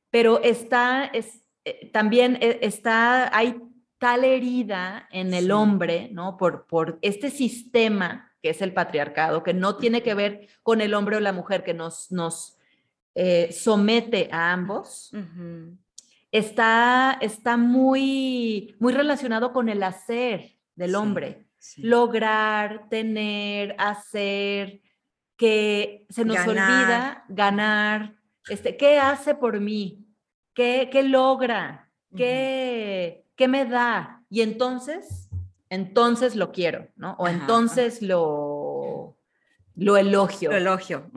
Pero está, es, eh, también eh, está, hay tal herida en el Sí. hombre, ¿no? Por, por este sistema que es el patriarcado, que no tiene que ver con el hombre o la mujer, que nos, nos eh, somete a ambos, está, está muy, muy relacionado con el hacer del Sí, hombre sí. lograr, tener, hacer, que se nos Ganar. olvida ganar, este, ¿qué hace por mí? ¿Qué, qué logra? ¿Qué, ¿Qué me da? Y entonces, entonces lo quiero, ¿no? O Ajá, entonces lo, lo elogio. Lo elogio.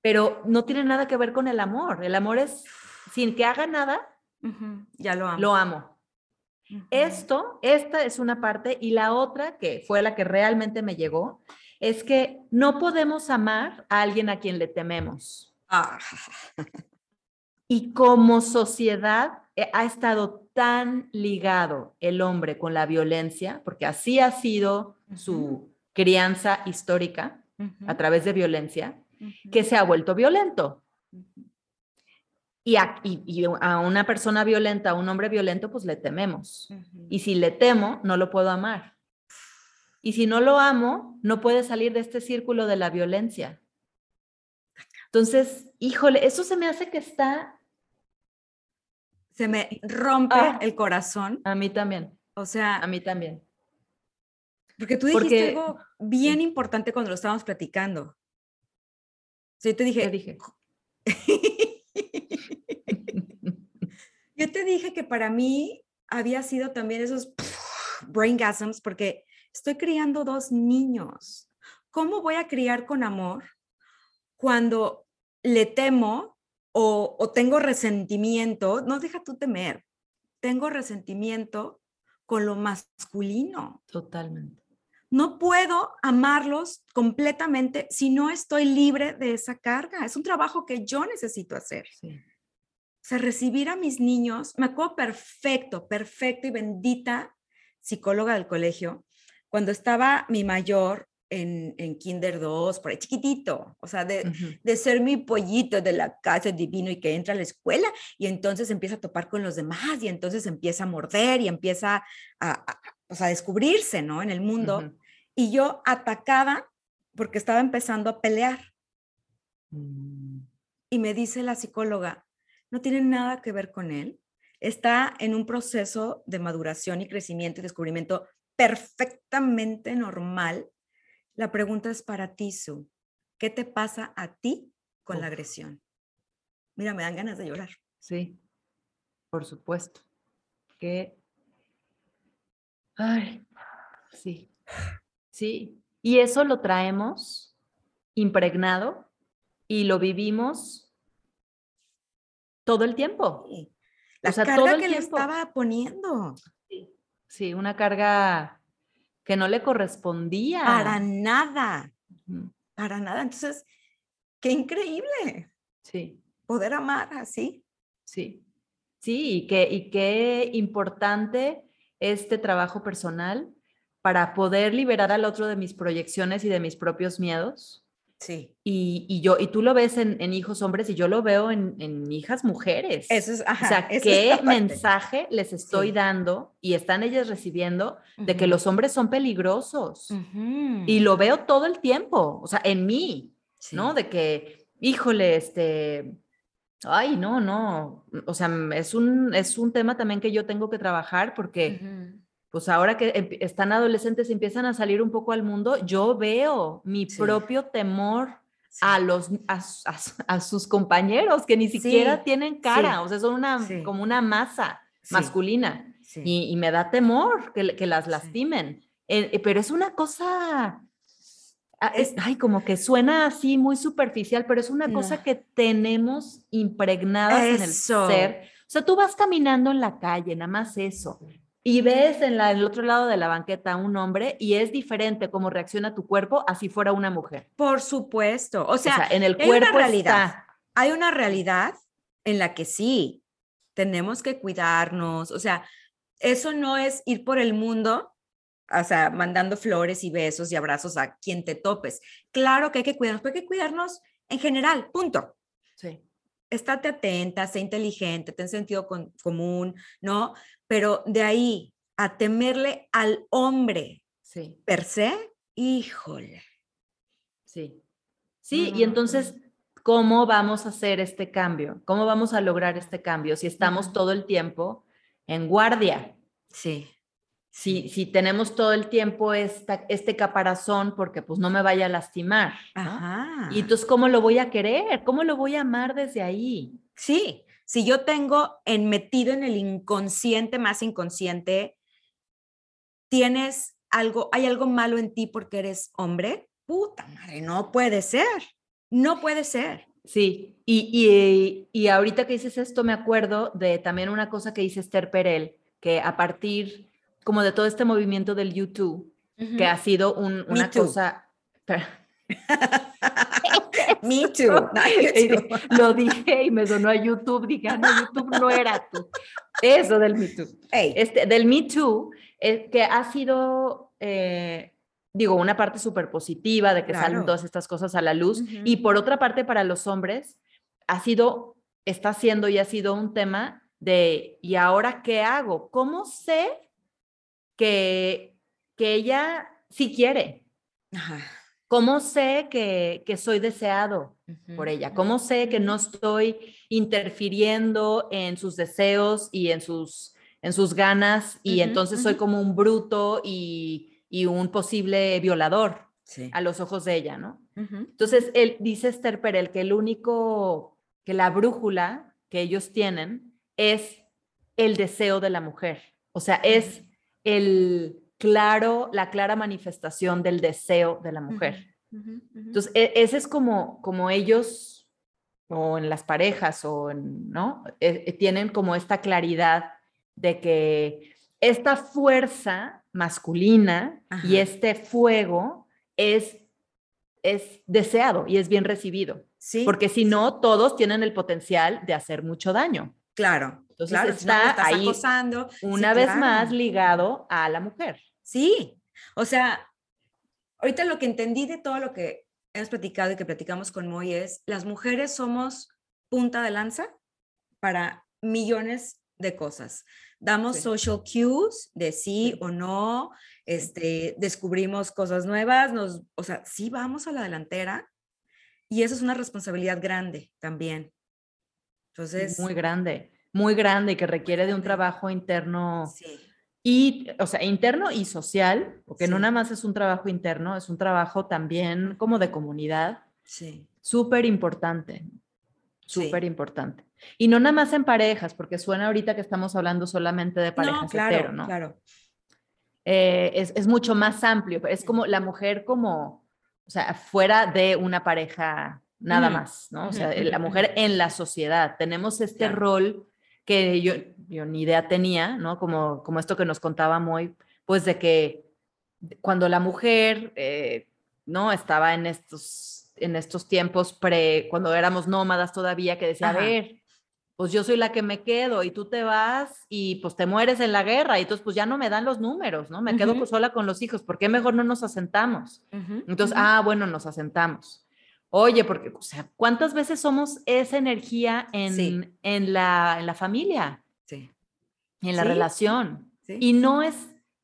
Pero no tiene nada que ver con el amor. El amor es, sin que haga nada. Ya lo amo. lo amo. Esto, esta es una parte y la otra, que fue la que realmente me llegó, es que no podemos amar a alguien a quien le tememos. Ah, Y como sociedad ha estado tan ligado el hombre con la violencia, porque así ha sido su crianza histórica a través de violencia, que se ha vuelto violento. Y a, y- y a una persona violenta, a un hombre violento, pues le tememos. Y si le temo, no lo puedo amar. Y si no lo amo, no puede salir de este círculo de la violencia. Entonces, híjole, eso se me hace que está Se me rompe Ah. el corazón. a mí también, O sea, a mí también. porque tú dijiste porque- algo bien importante cuando lo estábamos platicando. O sea, yo te ¿Qué dije, dije? yo te dije que para mí había sido también esos braingasms porque estoy criando dos niños. ¿Cómo voy a criar con amor cuando le temo o, o tengo resentimiento? No deja tú temer. Tengo resentimiento con lo masculino. Totalmente. No puedo amarlos completamente si no estoy libre de esa carga. Es un trabajo que yo necesito hacer. Sí. O sea, recibir a mis niños, me acuerdo perfecto, perfecto y bendita psicóloga del colegio, cuando estaba mi mayor en, en Kinder 2, por ahí chiquitito, o sea, de, de ser mi pollito de la casa divino y que entra a la escuela y entonces empieza a topar con los demás y entonces empieza a morder y empieza a, a, descubrirse, ¿no? En el mundo. Y yo atacada porque estaba empezando a pelear. Mm, Y me dice la psicóloga, no tiene nada que ver con él. Está en un proceso de maduración y crecimiento y descubrimiento perfectamente normal. La pregunta es para ti, Su. ¿Qué te pasa a ti con la agresión? mira, me dan ganas de llorar. Sí, por supuesto. Que. Ay, sí. Sí. Y eso lo traemos impregnado y lo vivimos todo el tiempo. Sí. La O sea, carga todo el que le tiempo. estaba poniendo. Sí, una carga que no le correspondía. Para nada, para nada. Entonces, qué increíble Sí, poder amar así. sí. Sí, y qué, y qué importante este trabajo personal para poder liberar al otro de mis proyecciones y de mis propios miedos. Sí. Y, y yo, y tú lo ves en, en hijos hombres y yo lo veo en, en hijas mujeres. Eso es, ajá, o sea, ¿qué mensaje les estoy Sí. dando y están ellas recibiendo de que los hombres son peligrosos? Y lo veo todo el tiempo, o sea, en mí, Sí. ¿no? De que, híjole, este, ay, no, no, o sea, es un, es un tema también que yo tengo que trabajar porque. Pues ahora que están adolescentes y empiezan a salir un poco al mundo, yo veo mi Sí. propio temor Sí. a los a, sus compañeros que ni siquiera Sí, tienen cara, o sea, son una como una masa masculina y, y me da temor que, que las lastimen. Eh, eh, pero es una cosa, ah, Es- ay, como que suena así muy superficial, pero es una cosa No. que tenemos impregnadas en el ser. O sea, tú vas caminando en la calle, nada más eso, y ves en la, el otro lado de la banqueta a un hombre y es diferente cómo reacciona tu cuerpo a si fuera una mujer. Por supuesto. O O sea, en el hay una cuerpo realidad. está. hay una realidad en la que sí, tenemos que cuidarnos. O sea, eso no es ir por el mundo, o sea, mandando flores y besos y abrazos a quien te topes. Claro que hay que cuidarnos, pero hay que cuidarnos en general, punto. Sí. Estate atenta, sé inteligente, ten sentido con- común, ¿no? Pero de ahí a temerle al hombre Sí. per se, híjole. Sí. Sí, y entonces, ¿cómo vamos a hacer este cambio? ¿Cómo vamos a lograr este cambio si estamos todo el tiempo en guardia? Sí. Si, si tenemos todo el tiempo esta, este caparazón porque pues no me vaya a lastimar. ¿no? Ajá. Y entonces, ¿cómo lo voy a querer? ¿Cómo lo voy a amar desde ahí? Sí, si yo tengo en metido en el inconsciente más inconsciente, tienes algo, hay algo malo en ti porque eres hombre, puta madre, no puede ser, no puede ser. Sí, y, y, y ahorita que dices esto, me acuerdo de también una cosa que dice Esther Perel, que a partir como de todo este movimiento del YouTube, que ha sido un- una cosa... Me too. no, you too. Lo dije y me sonó a YouTube, dije, ah, no, YouTube no era tú. Eso del Me Too. Ey, Este, del Me Too, eh, que ha sido, eh, digo, una parte súper positiva de que salen Claro. todas estas cosas a la luz. Ujú. Y por otra parte, para los hombres, ha sido, está siendo y ha sido un tema de, ¿y ahora qué hago? ¿Cómo sé que, que ella sí quiere? Ajá. ¿Cómo sé que, que soy deseado? por ella? ¿Cómo sé que no estoy interfiriendo en sus deseos y en sus, en sus ganas y entonces soy como un bruto y, y un posible violador Sí. a los ojos de ella, ¿no? Entonces, él dice Esther Perel que el único, que la brújula que ellos tienen es el deseo de la mujer. O sea, es el claro, la clara manifestación del deseo de la mujer. Entonces, e- ese es como, como ellos, o en las parejas, o en, ¿no? Eh, eh, tienen como esta claridad de que esta fuerza masculina y este fuego es, es deseado y es bien recibido. sí, Porque si no, todos tienen el potencial de hacer mucho daño. claro. Entonces claro, no está estás ahí acosando. sí, Una vez claro. más ligado a la mujer. Sí, o sea, ahorita lo que entendí de todo lo que hemos platicado y que platicamos con Moy es, las mujeres somos punta de lanza para millones de cosas. Damos Sí. social cues de sí, Sí. o no, este, descubrimos cosas nuevas, nos, o sea, sí vamos a la delantera y eso es una responsabilidad grande también. Entonces, Muy grande, muy grande y que requiere de un trabajo interno sí, y, o sea, interno y social, porque no Sí. nada más es un trabajo interno, es un trabajo también como de comunidad, sí. súper importante. súper importante. Y no nada más en parejas, porque suena ahorita que estamos hablando solamente de parejas no, claro, hetero, ¿no? Claro. Eh, es, es, mucho más amplio, es como la mujer como, o sea, fuera de una pareja nada más, ¿no? O sea, la mujer en la sociedad. Tenemos este claro. rol que yo, yo ni idea tenía, ¿no? Como, como esto que nos contaba Moy, pues de que cuando la mujer, eh, ¿no? Estaba en estos, en estos tiempos pre, cuando éramos nómadas todavía, que decía, Ajá. a ver, pues yo soy la que me quedo y tú te vas y pues te mueres en la guerra y entonces pues ya no me dan los números, ¿no? Me uh -huh. quedo pues sola con los hijos, ¿por qué mejor no nos asentamos? Uh -huh. Entonces, uh -huh. ah, bueno, nos asentamos. Oye, porque, o sea, ¿cuántas veces somos esa energía en, sí. en, la, en la familia? Sí. En la sí. relación. Sí. Y no es,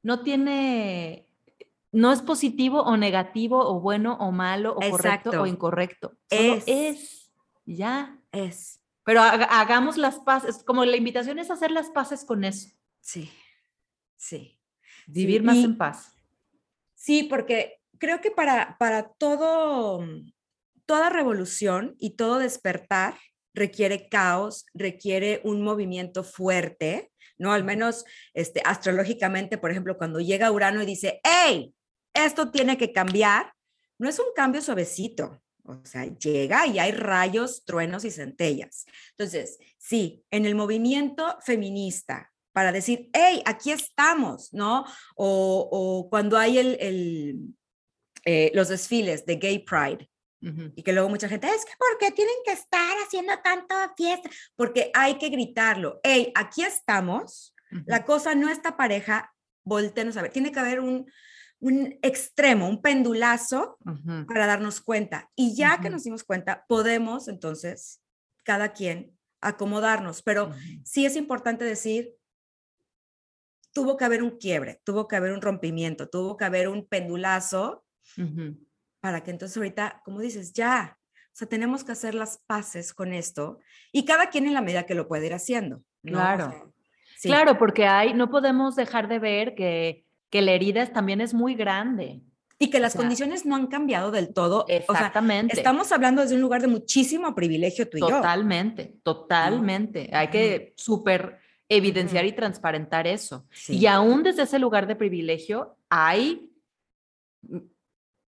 no tiene, no es positivo o negativo o bueno o malo o Exacto. correcto o incorrecto. Solo es. es. Ya. Es. Pero hagamos las paces, como la invitación es hacer las paces con eso. Sí, sí. Vivir más y, en paz. Sí, porque creo que para, para todo, toda revolución y todo despertar requiere caos, requiere un movimiento fuerte, ¿no? Al menos este, astrológicamente, por ejemplo, cuando llega Urano y dice, hey, esto tiene que cambiar, no es un cambio suavecito, o sea, llega y hay rayos, truenos y centellas. Entonces, sí, en el movimiento feminista, para decir, hey, aquí estamos, ¿no? O, o cuando hay el, el eh, los desfiles de Gay Pride. Uh -huh. Y que luego mucha gente, es que ¿por qué tienen que estar haciendo tanta fiesta? Porque hay que gritarlo. Hey, aquí estamos. Uh -huh. La cosa no está pareja. Voltenos a ver. Tiene que haber un, un extremo, un pendulazo uh -huh. para darnos cuenta. Y ya uh -huh. que nos dimos cuenta, podemos entonces, cada quien, acomodarnos. Pero uh -huh. sí es importante decir, tuvo que haber un quiebre, tuvo que haber un rompimiento, tuvo que haber un pendulazo para que entonces ahorita, como dices, ya, o sea, tenemos que hacer las paces con esto y cada quien en la medida que lo puede ir haciendo. ¿no? Claro. O sea, sí. Claro, porque hay, no podemos dejar de ver que que la herida también es muy grande. Y que las o sea, condiciones no han cambiado del todo. Exactamente. O sea, estamos hablando desde un lugar de muchísimo privilegio tú y totalmente, yo. Totalmente, ¿no? Hay que súper evidenciar uh -huh. y transparentar eso. Sí. Y aún desde ese lugar de privilegio hay,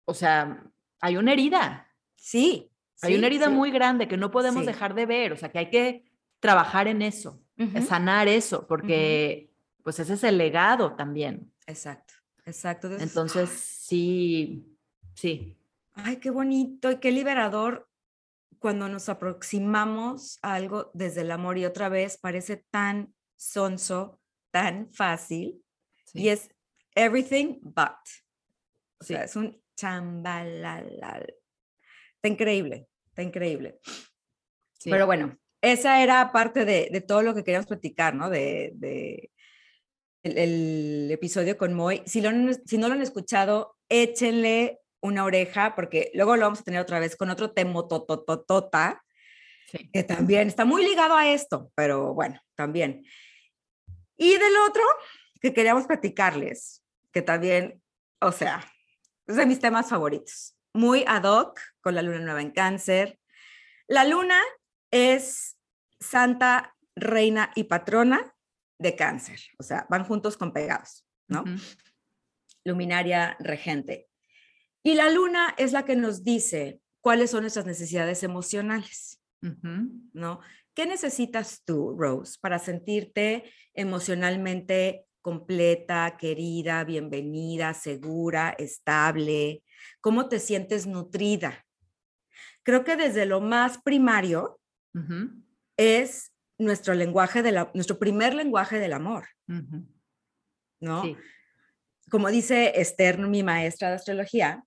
o sea, hay una herida. Sí. Hay sí, una herida sí. muy grande que no podemos dejar de ver. O sea, que hay que trabajar en eso, uh -huh. sanar eso, porque pues ese es el legado también. Exacto, exacto. Entonces, Entonces, sí, sí. Ay, qué bonito y qué liberador cuando nos aproximamos a algo desde el amor y otra vez parece tan sonso, tan fácil y es everything but. O sea, es un chambalalal. Está increíble, está increíble. Sí. Pero bueno, esa era parte de, de, todo lo que queríamos platicar, ¿no? De, de el, el, episodio con Moy. Si, lo, si no lo han escuchado, échenle una oreja, porque luego lo vamos a tener otra vez con otro temotototota, sí. que también está muy ligado a esto, pero bueno, también. Y del otro que queríamos platicarles, que también, o sea, es de mis temas favoritos, muy ad hoc con la luna nueva en cáncer. La luna es santa, reina y patrona de cáncer, o sea, van juntos con pegados, ¿no? Uh -huh. Luminaria regente. Y la luna es la que nos dice cuáles son nuestras necesidades emocionales, uh -huh. ¿no? ¿Qué necesitas tú, Rose, para sentirte emocionalmente completa, querida, bienvenida, segura, estable? ¿Cómo te sientes nutrida? Creo que desde lo más primario uh -huh. es nuestro lenguaje de la, nuestro primer lenguaje del amor. Uh -huh. ¿No? Sí. Como dice Esther, mi maestra de astrología,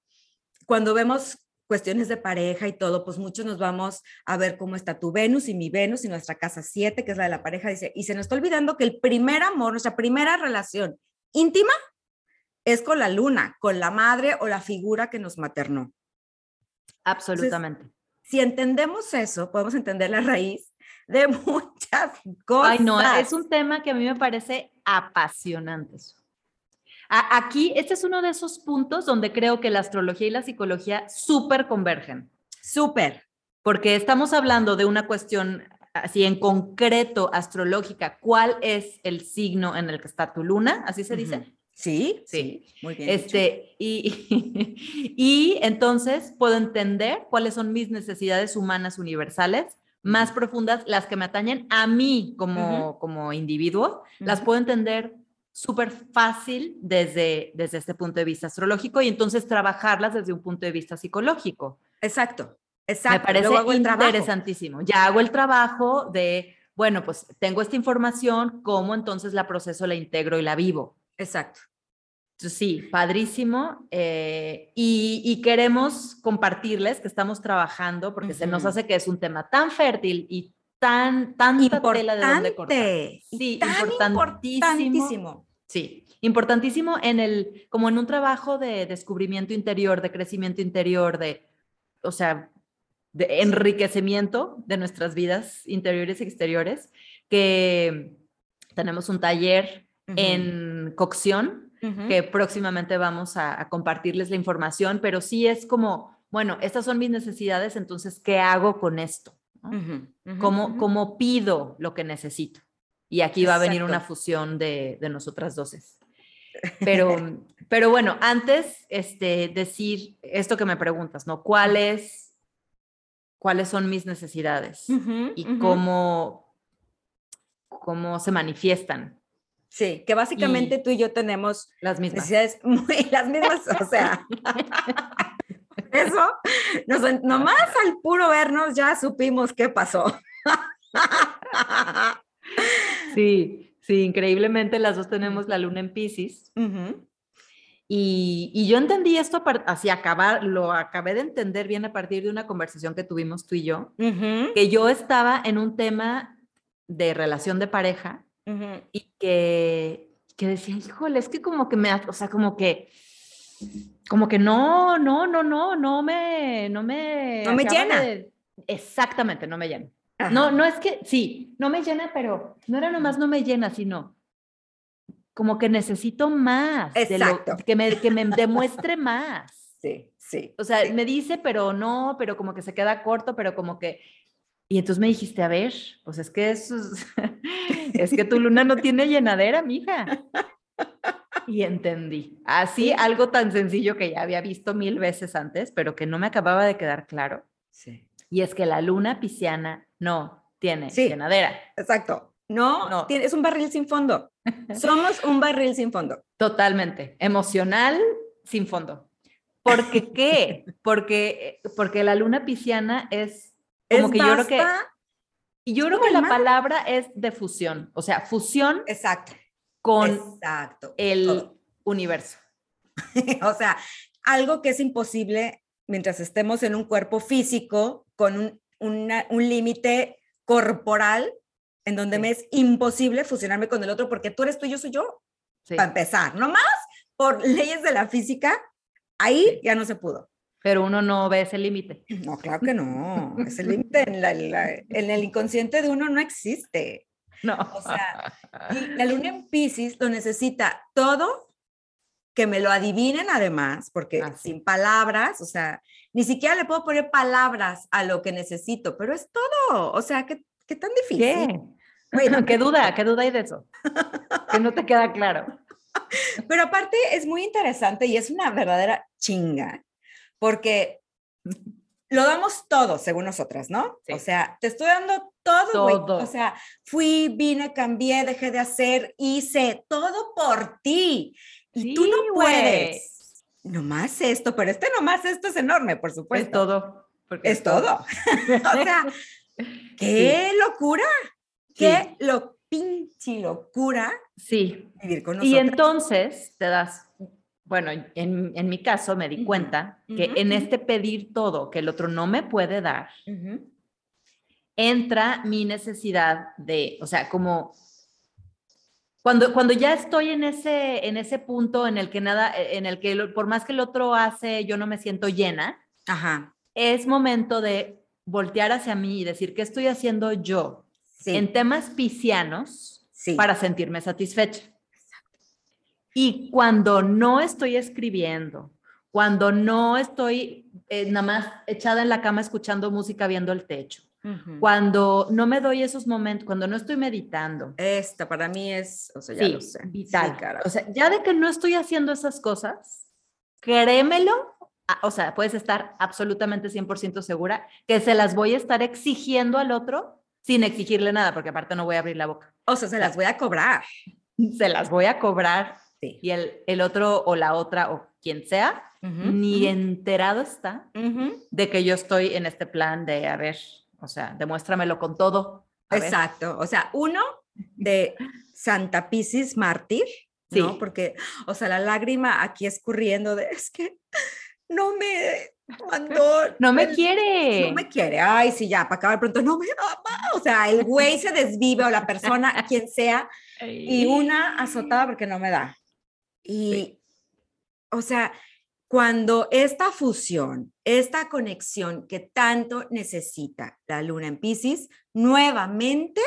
cuando vemos cuestiones de pareja y todo, pues muchos nos vamos a ver cómo está tu Venus y mi Venus y nuestra casa 7, que es la de la pareja, dice, y se nos está olvidando que el primer amor, nuestra primera relación íntima es con la luna, con la madre o la figura que nos maternó. Absolutamente. Entonces, si entendemos eso, podemos entender la raíz de muchas cosas. Ay, no, es un tema que a mí me parece apasionante. Aquí, este es uno de esos puntos donde creo que la astrología y la psicología súper convergen. Súper, porque estamos hablando de una cuestión así en concreto astrológica. ¿Cuál es el signo en el que está tu luna? ¿Así se dice? Ujú. Sí, Sí. muy bien. Este, y, y entonces puedo entender cuáles son mis necesidades humanas universales más profundas, las que me atañen a mí como, como individuo, las puedo entender súper fácil desde, desde este punto de vista astrológico y entonces trabajarlas desde un punto de vista psicológico. Exacto, exacto. Me parece interesantísimo. Ya hago el trabajo de, bueno, pues tengo esta información, ¿cómo entonces la proceso, la integro y la vivo? Exacto. Sí, padrísimo. eh, y, y queremos compartirles que estamos trabajando porque se nos hace que es un tema tan fértil y tan, tanta tela de donde cortar. Importante. Sí, tan importantísimo. importantísimo. Sí, importantísimo en el, como en un trabajo de descubrimiento interior, de crecimiento interior, de, o sea, de enriquecimiento de nuestras vidas interiores y exteriores, que tenemos un taller en cocción que próximamente vamos a, a compartirles la información, pero sí es como, bueno, estas son mis necesidades, entonces, ¿qué hago con esto? ¿No? Ujú, ujú, ¿Cómo, ujú. cómo pido lo que necesito? Y aquí va a venir una Exacto. fusión de, de nosotras doces. Pero, pero bueno, antes, este, decir esto que me preguntas, ¿no? ¿Cuáles, cuáles son mis necesidades? Y cómo, cómo se manifiestan Sí, que básicamente tú y yo tenemos las mismas. necesidades muy las mismas, o sea. Eso, nos, nomás al puro vernos ya supimos qué pasó. Sí, sí, increíblemente las dos tenemos la luna en Pisces. Y, y yo entendí esto, así acabar, lo acabé de entender bien a partir de una conversación que tuvimos tú y yo, que yo estaba en un tema de relación de pareja y que, que decía, híjole, es que como que me, o sea, como que, como que no, no, no, no, no me, no me, No me llena. de- exactamente, no me llena. Ajá. No, no es que, sí, no me llena, pero no era nomás no me llena, sino como que necesito más, de lo- Exacto. que, me, que me demuestre más. Sí, sí. O sea, sí. me dice, pero no, pero como que se queda corto, pero como que... Y entonces me dijiste, a ver, pues es que eso es, es que tu luna no tiene llenadera, mija. Y entendí. Así, Sí. algo tan sencillo que ya había visto mil veces antes, pero que no me acababa de quedar claro. Sí. Y es que la luna pisciana no tiene Sí. llenadera. Exacto. No, No. tiene- es un barril sin fondo. Somos un barril sin fondo. Totalmente. Emocional, sin fondo. ¿Por qué? Porque, porque la luna pisciana es como Es que yo creo que... basta- Y yo creo que la palabra es de fusión, o sea, fusión Exacto. Con Exacto. el todo. universo. o sea, algo que es imposible mientras estemos en un cuerpo físico con un, una- un límite corporal en donde Sí. me es imposible fusionarme con el otro porque tú eres tú y yo soy yo, Sí. para empezar. Nomás por leyes de la física, ahí Sí. ya no se pudo. Pero uno no ve ese límite. No, claro que no. Ese límite en, en el inconsciente de uno no existe. No. O sea, la luna en Pisces lo necesita todo, que me lo adivinen además, porque Así. sin palabras, o sea, ni siquiera le puedo poner palabras a lo que necesito, pero es todo. O sea, ¿qué, qué tan difícil? ¿Qué? Bueno, ¿Qué duda? ¿Qué duda hay de eso? Que no te queda claro. pero aparte es muy interesante y es una verdadera chinga, porque lo damos todo, según nosotras, ¿no? Sí. O sea, te estoy dando todo. Todo. O sea, fui, vine, cambié, dejé de hacer, hice todo por ti. Y tú Sí, no güey. puedes. Nomás esto, pero este nomás esto es enorme, por supuesto. Es todo. porque Es todo. o sea, qué locura. Qué lo pinche locura Sí. vivir con Y entonces te das, bueno, en, en mi caso me di cuenta que en este pedir todo que el otro no me puede dar, entra mi necesidad de, o sea, como cuando, cuando ya estoy en ese, en ese punto en el que nada, en el que por más que el otro hace, yo no me siento llena, Ajá. es momento de voltear hacia mí y decir, ¿qué estoy haciendo yo Sí. en temas piscianos sí. para sentirme satisfecha? Y cuando no estoy escribiendo, cuando no estoy eh, nada más echada en la cama escuchando música viendo el techo, Cuando no me doy esos momentos, cuando no estoy meditando. Esta para mí es, o sea, ya Sí, lo sé. vital. Sí, o sea, ya de que no estoy haciendo esas cosas, créemelo, a- o sea, puedes estar absolutamente 100% segura que se las voy a estar exigiendo al otro sin exigirle nada, porque aparte no voy a abrir la boca. O sea, se las voy a cobrar. Se las voy a cobrar Sí. y el, el otro o la otra o quien sea, Ujú, ni ujú, enterado está ujú. de que yo estoy en este plan de, a ver, o sea, demuéstramelo con todo. a ver. Exacto. O sea, uno de Santa Piscis mártir, ¿no? Sí. Porque, o sea, la lágrima aquí escurriendo de, es que no me mandó. No me el- quiere. No me quiere. Ay, sí, ya, para acabar pronto, no me ama. O sea, el güey se desvive o la persona, quien sea, y una azotada porque no me da. Y, Sí. o sea, cuando esta fusión, esta conexión que tanto necesita la luna en Pisces, nuevamente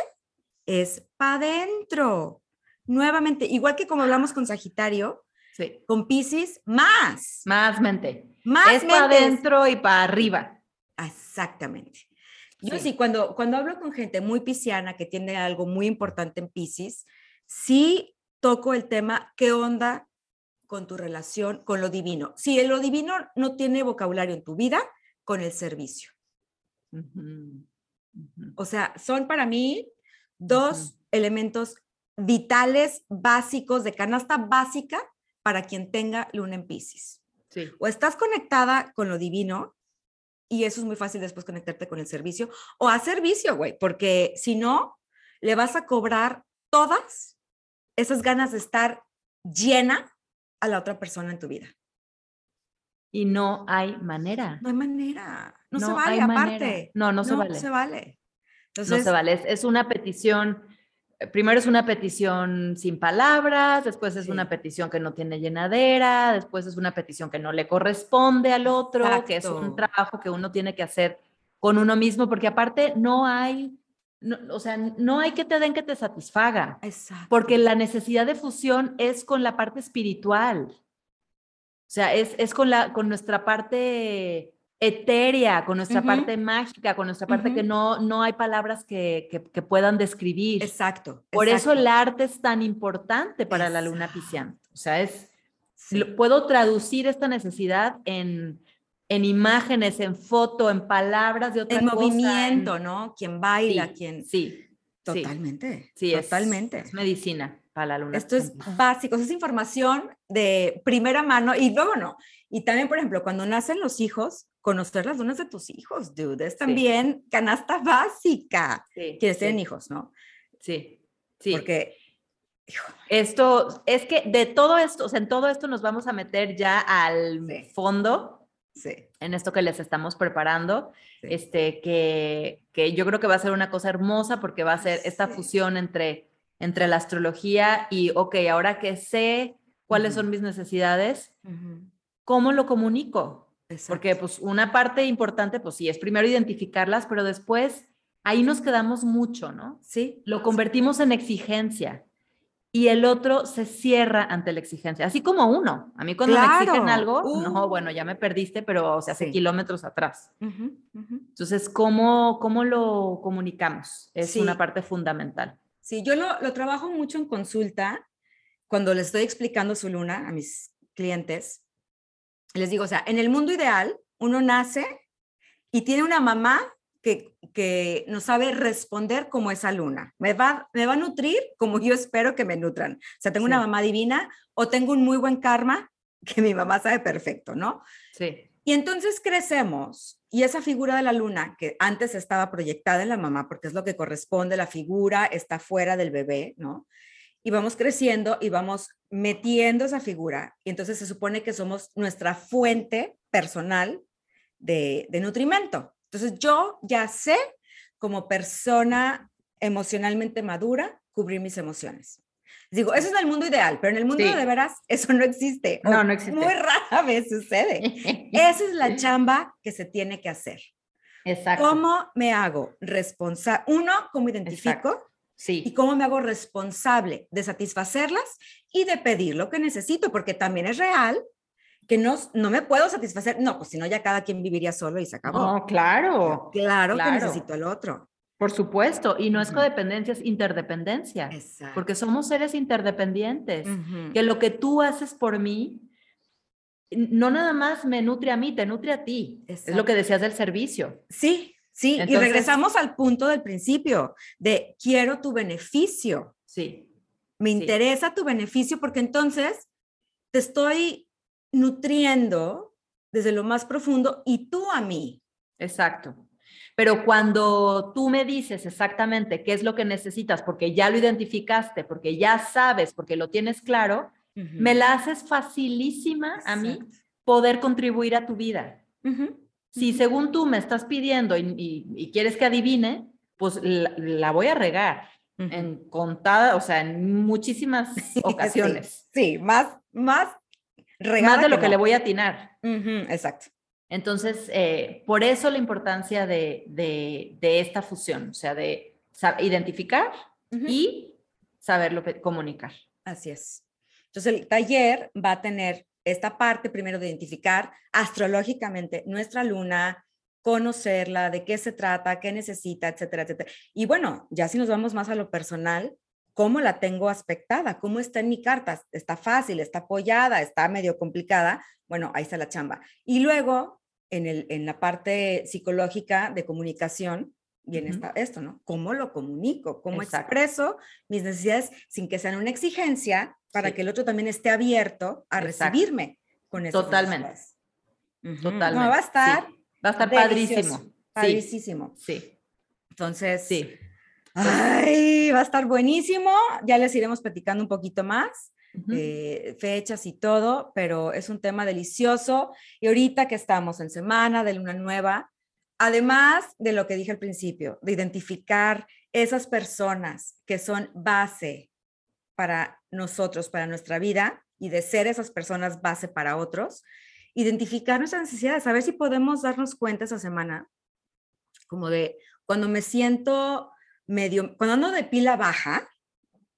es para adentro. Nuevamente, igual que como hablamos con Sagitario, Sí. con Pisces, más. Más mente. Más es para adentro y para arriba. Exactamente. Yo Sí. sí, cuando, cuando hablo con gente muy pisciana que tiene algo muy importante en Piscis, sí toco el tema, ¿qué onda con tu relación con lo divino? Si lo divino no tiene vocabulario en tu vida, con el servicio. O sea, son para mí dos elementos vitales, básicos, de canasta básica para quien tenga luna en Piscis. Sí. o estás conectada con lo divino y eso es muy fácil después conectarte con el servicio o a servicio, güey, porque si no, le vas a cobrar todas esas ganas de estar llena a la otra persona en tu vida. Y no hay manera. No hay manera, no, se No vale manera. aparte. No, no se vale. se vale. no se vale. Es, es una petición. eh, Primero es una petición sin palabras, después es Sí. una petición que no tiene llenadera, después es una petición que no le corresponde al otro, que es un Exacto. trabajo que uno tiene que hacer con uno mismo, porque aparte no hay, no- o sea, no hay que te den que te satisfaga. Exacto. Porque la necesidad de fusión es con la parte espiritual. O sea, es, es con, la, con nuestra parte etérea, con nuestra Ujú. parte mágica, con nuestra parte que no, no hay palabras que, que- que puedan describir. Exacto. Por eso el arte es tan importante para la luna pisciana. O sea, es, Sí. lo- puedo traducir esta necesidad en, en imágenes, en foto, en palabras de otra En cosa, movimiento, en- ¿no? Quien baila, Sí, quien... Sí, sí. Totalmente. Sí, es- totalmente. Es, medicina para la luna. Esto es básico, es información de primera mano y luego no. Y también, por ejemplo, cuando nacen los hijos, conocer las lunas de tus hijos, dude, es también canasta básica. Sí, Quienes sí, tienen hijos, ¿no? Sí, sí. Porque, hijo, Esto, es que de todo esto, o sea, en todo esto nos vamos a meter ya al Sí. fondo, sí, en esto que les estamos preparando, Sí. este, que, que yo creo que va a ser una cosa hermosa porque va a ser esta Sí. fusión entre, entre la astrología y, ok, ahora que sé cuáles son mis necesidades, ¿cómo lo comunico? Porque exacto. pues una parte importante, pues sí, es primero identificarlas, pero después ahí nos quedamos mucho, ¿no? sí, Lo convertimos en exigencia y el otro se cierra ante la exigencia, así como uno. A mí cuando me exigen algo, no, Uh. bueno, ya me perdiste, pero o sea, hace Sí. kilómetros atrás. ujú, ujú. Entonces, ¿cómo, cómo lo comunicamos? Es Sí. una parte fundamental. Sí, yo lo, lo trabajo mucho en consulta cuando les estoy explicando su luna a mis clientes. Les digo, o sea, en el mundo ideal, uno nace y tiene una mamá que, que no sabe responder como esa luna. Me va, me va a nutrir como yo espero que me nutran. O sea, tengo una mamá divina o tengo un muy buen karma que mi mamá sabe perfecto, ¿no? Sí, Y entonces crecemos y esa figura de la luna que antes estaba proyectada en la mamá, porque es lo que corresponde, la figura está fuera del bebé, ¿no? Y vamos creciendo y vamos metiendo esa figura. Y entonces se supone que somos nuestra fuente personal de, de nutrimento. Entonces yo ya sé, como persona emocionalmente madura, cubrir mis emociones. Digo, eso es en el mundo ideal, pero en el mundo Sí. de veras eso no existe. No, no existe. Muy rara vez sucede. Esa es la chamba que se tiene que hacer. Exacto. ¿Cómo me hago responsable? Uno, ¿cómo identifico? Exacto. Y Sí, cómo me hago responsable de satisfacerlas y de pedir lo que necesito, porque también es real que no, no me puedo satisfacer. No, pues si no, ya cada quien viviría solo y se acabó. No, claro. Claro, claro. que necesito al otro. Por supuesto. Y no es codependencia, es interdependencia. Exacto. Porque somos seres interdependientes. Que lo que tú haces por mí, no nada más me nutre a mí, te nutre a ti. Es lo Exacto. que decías del servicio. Sí, sí. y regresamos al punto del principio de quiero tu beneficio. Sí. Me Sí. interesa tu beneficio porque entonces te estoy nutriendo desde lo más profundo y tú a mí. Exacto. Pero cuando tú me dices exactamente qué es lo que necesitas, porque ya lo identificaste, porque ya sabes, porque lo tienes claro, me la haces facilísima a mí poder contribuir a tu vida. Si según tú me estás pidiendo y, y- y quieres que adivine, pues la, la voy a regar en contada, o sea, en muchísimas ocasiones. Sí, más, más Más de lo que no. le voy a atinar. Exacto. Entonces, eh, por eso la importancia de, de- de esta fusión, o sea, de identificar y saberlo comunicar. Así es. Entonces, el taller va a tener esta parte primero de identificar astrológicamente nuestra luna, conocerla, de qué se trata, qué necesita, etcétera, etcétera. Y bueno, ya si nos vamos más a lo personal, ¿cómo la tengo aspectada? ¿Cómo está en mi carta? ¿Está fácil? ¿Está apoyada? ¿Está medio complicada? Bueno, ahí está la chamba. Y luego, en, el, en la parte psicológica de comunicación, viene Ujú. esta- esto, ¿no? ¿Cómo lo comunico? ¿Cómo Exacto. expreso mis necesidades sin que sean una exigencia para Sí. que el otro también esté abierto a Exacto. recibirme con esas Totalmente. Ujú. No, Totalmente. va a estar sí. Va a estar delicioso, padrísimo. Sí, sí, Entonces, sí. Ay, va a estar buenísimo. Ya les iremos platicando un poquito más, Ujú. eh, fechas y todo, pero es un tema delicioso. Y ahorita que estamos en semana de luna nueva, además de lo que dije al principio, de identificar esas personas que son base para nosotros, para nuestra vida, y de ser esas personas base para otros, identificar nuestras necesidades, saber si podemos darnos cuenta esa semana, como de cuando me siento medio, cuando ando de pila baja,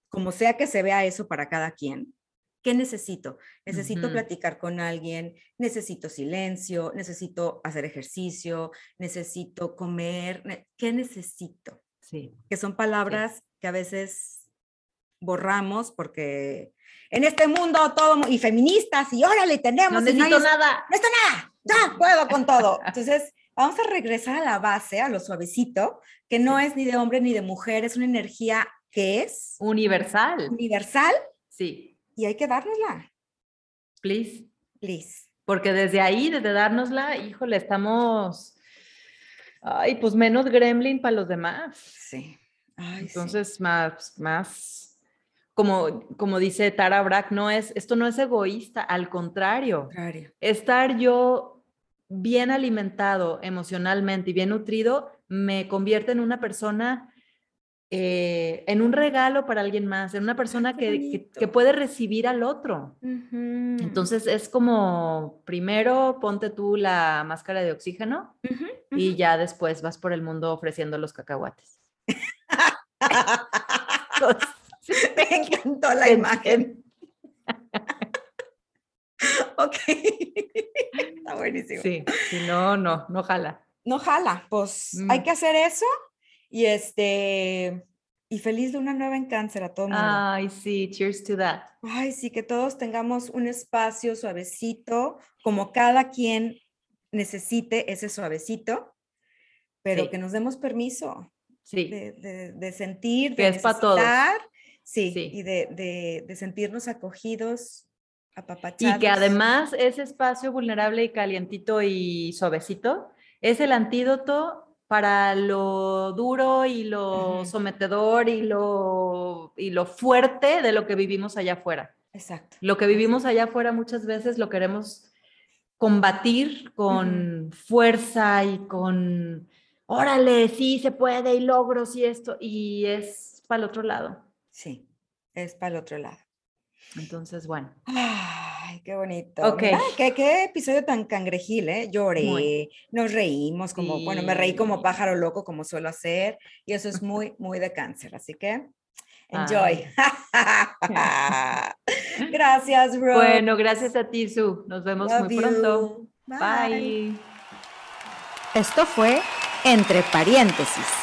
como sea que se vea eso para cada quien, ¿qué necesito? Necesito Ujú. platicar con alguien, necesito silencio, necesito hacer ejercicio, necesito comer, ¿qué necesito? Sí. Que son palabras que a veces borramos porque en este mundo todo, y feministas, y órale, tenemos, No y necesito nadie- nada. no está nada, ya puedo con todo. Entonces, vamos a regresar a la base, a lo suavecito, que no es ni de hombre ni de mujer, es una energía que es Universal. universal Sí. y hay que dárnosla, Please. please. Porque desde ahí, desde dárnosla, híjole, estamos. Ay, pues menos gremlin para los demás. Sí. Ay, sí. Entonces, más, más, como, como dice Tara Brack, no es, esto no es egoísta, al contrario, Contrario. estar yo bien alimentado emocionalmente y bien nutrido me convierte en una persona, eh, en un regalo para alguien más, en una persona qué que, que- puede recibir al otro. Entonces es como, primero ponte tú la máscara de oxígeno y ya después vas por el mundo ofreciendo los cacahuates. Me encantó la En- imagen. ok. Está buenísimo. Sí, sí, no, no, no jala. no jala, pues hay Mm. que hacer eso y este y feliz de una nueva en cáncer a todo mundo. Ay, sí, cheers to that. Ay, sí, que todos tengamos un espacio suavecito, como cada quien necesite ese suavecito, pero Sí. que nos demos permiso Sí, de, de- de sentir, Que de es pa' todos. sí, Sí. y de- de sentirnos acogidos, apapachados. y que además ese espacio vulnerable y calientito y suavecito es el antídoto para lo duro y lo sometedor y lo, y lo fuerte de lo que vivimos allá afuera. Exacto. Lo que vivimos allá afuera muchas veces lo queremos combatir con fuerza y con, órale, sí se puede y logros y esto, y es para el otro lado. Sí, es para el otro lado. Entonces, bueno, Ay, qué bonito. Ok. Mira, qué, qué episodio tan cangrejil, ¿eh? Lloré, nos reímos, como, bueno, me reí como pájaro loco, como suelo hacer, y eso es muy, muy de cáncer. Así que Enjoy. gracias, Rose. Bueno, gracias a ti, Su. Nos vemos muy pronto. Bye. Esto fue Entre Paréntesis.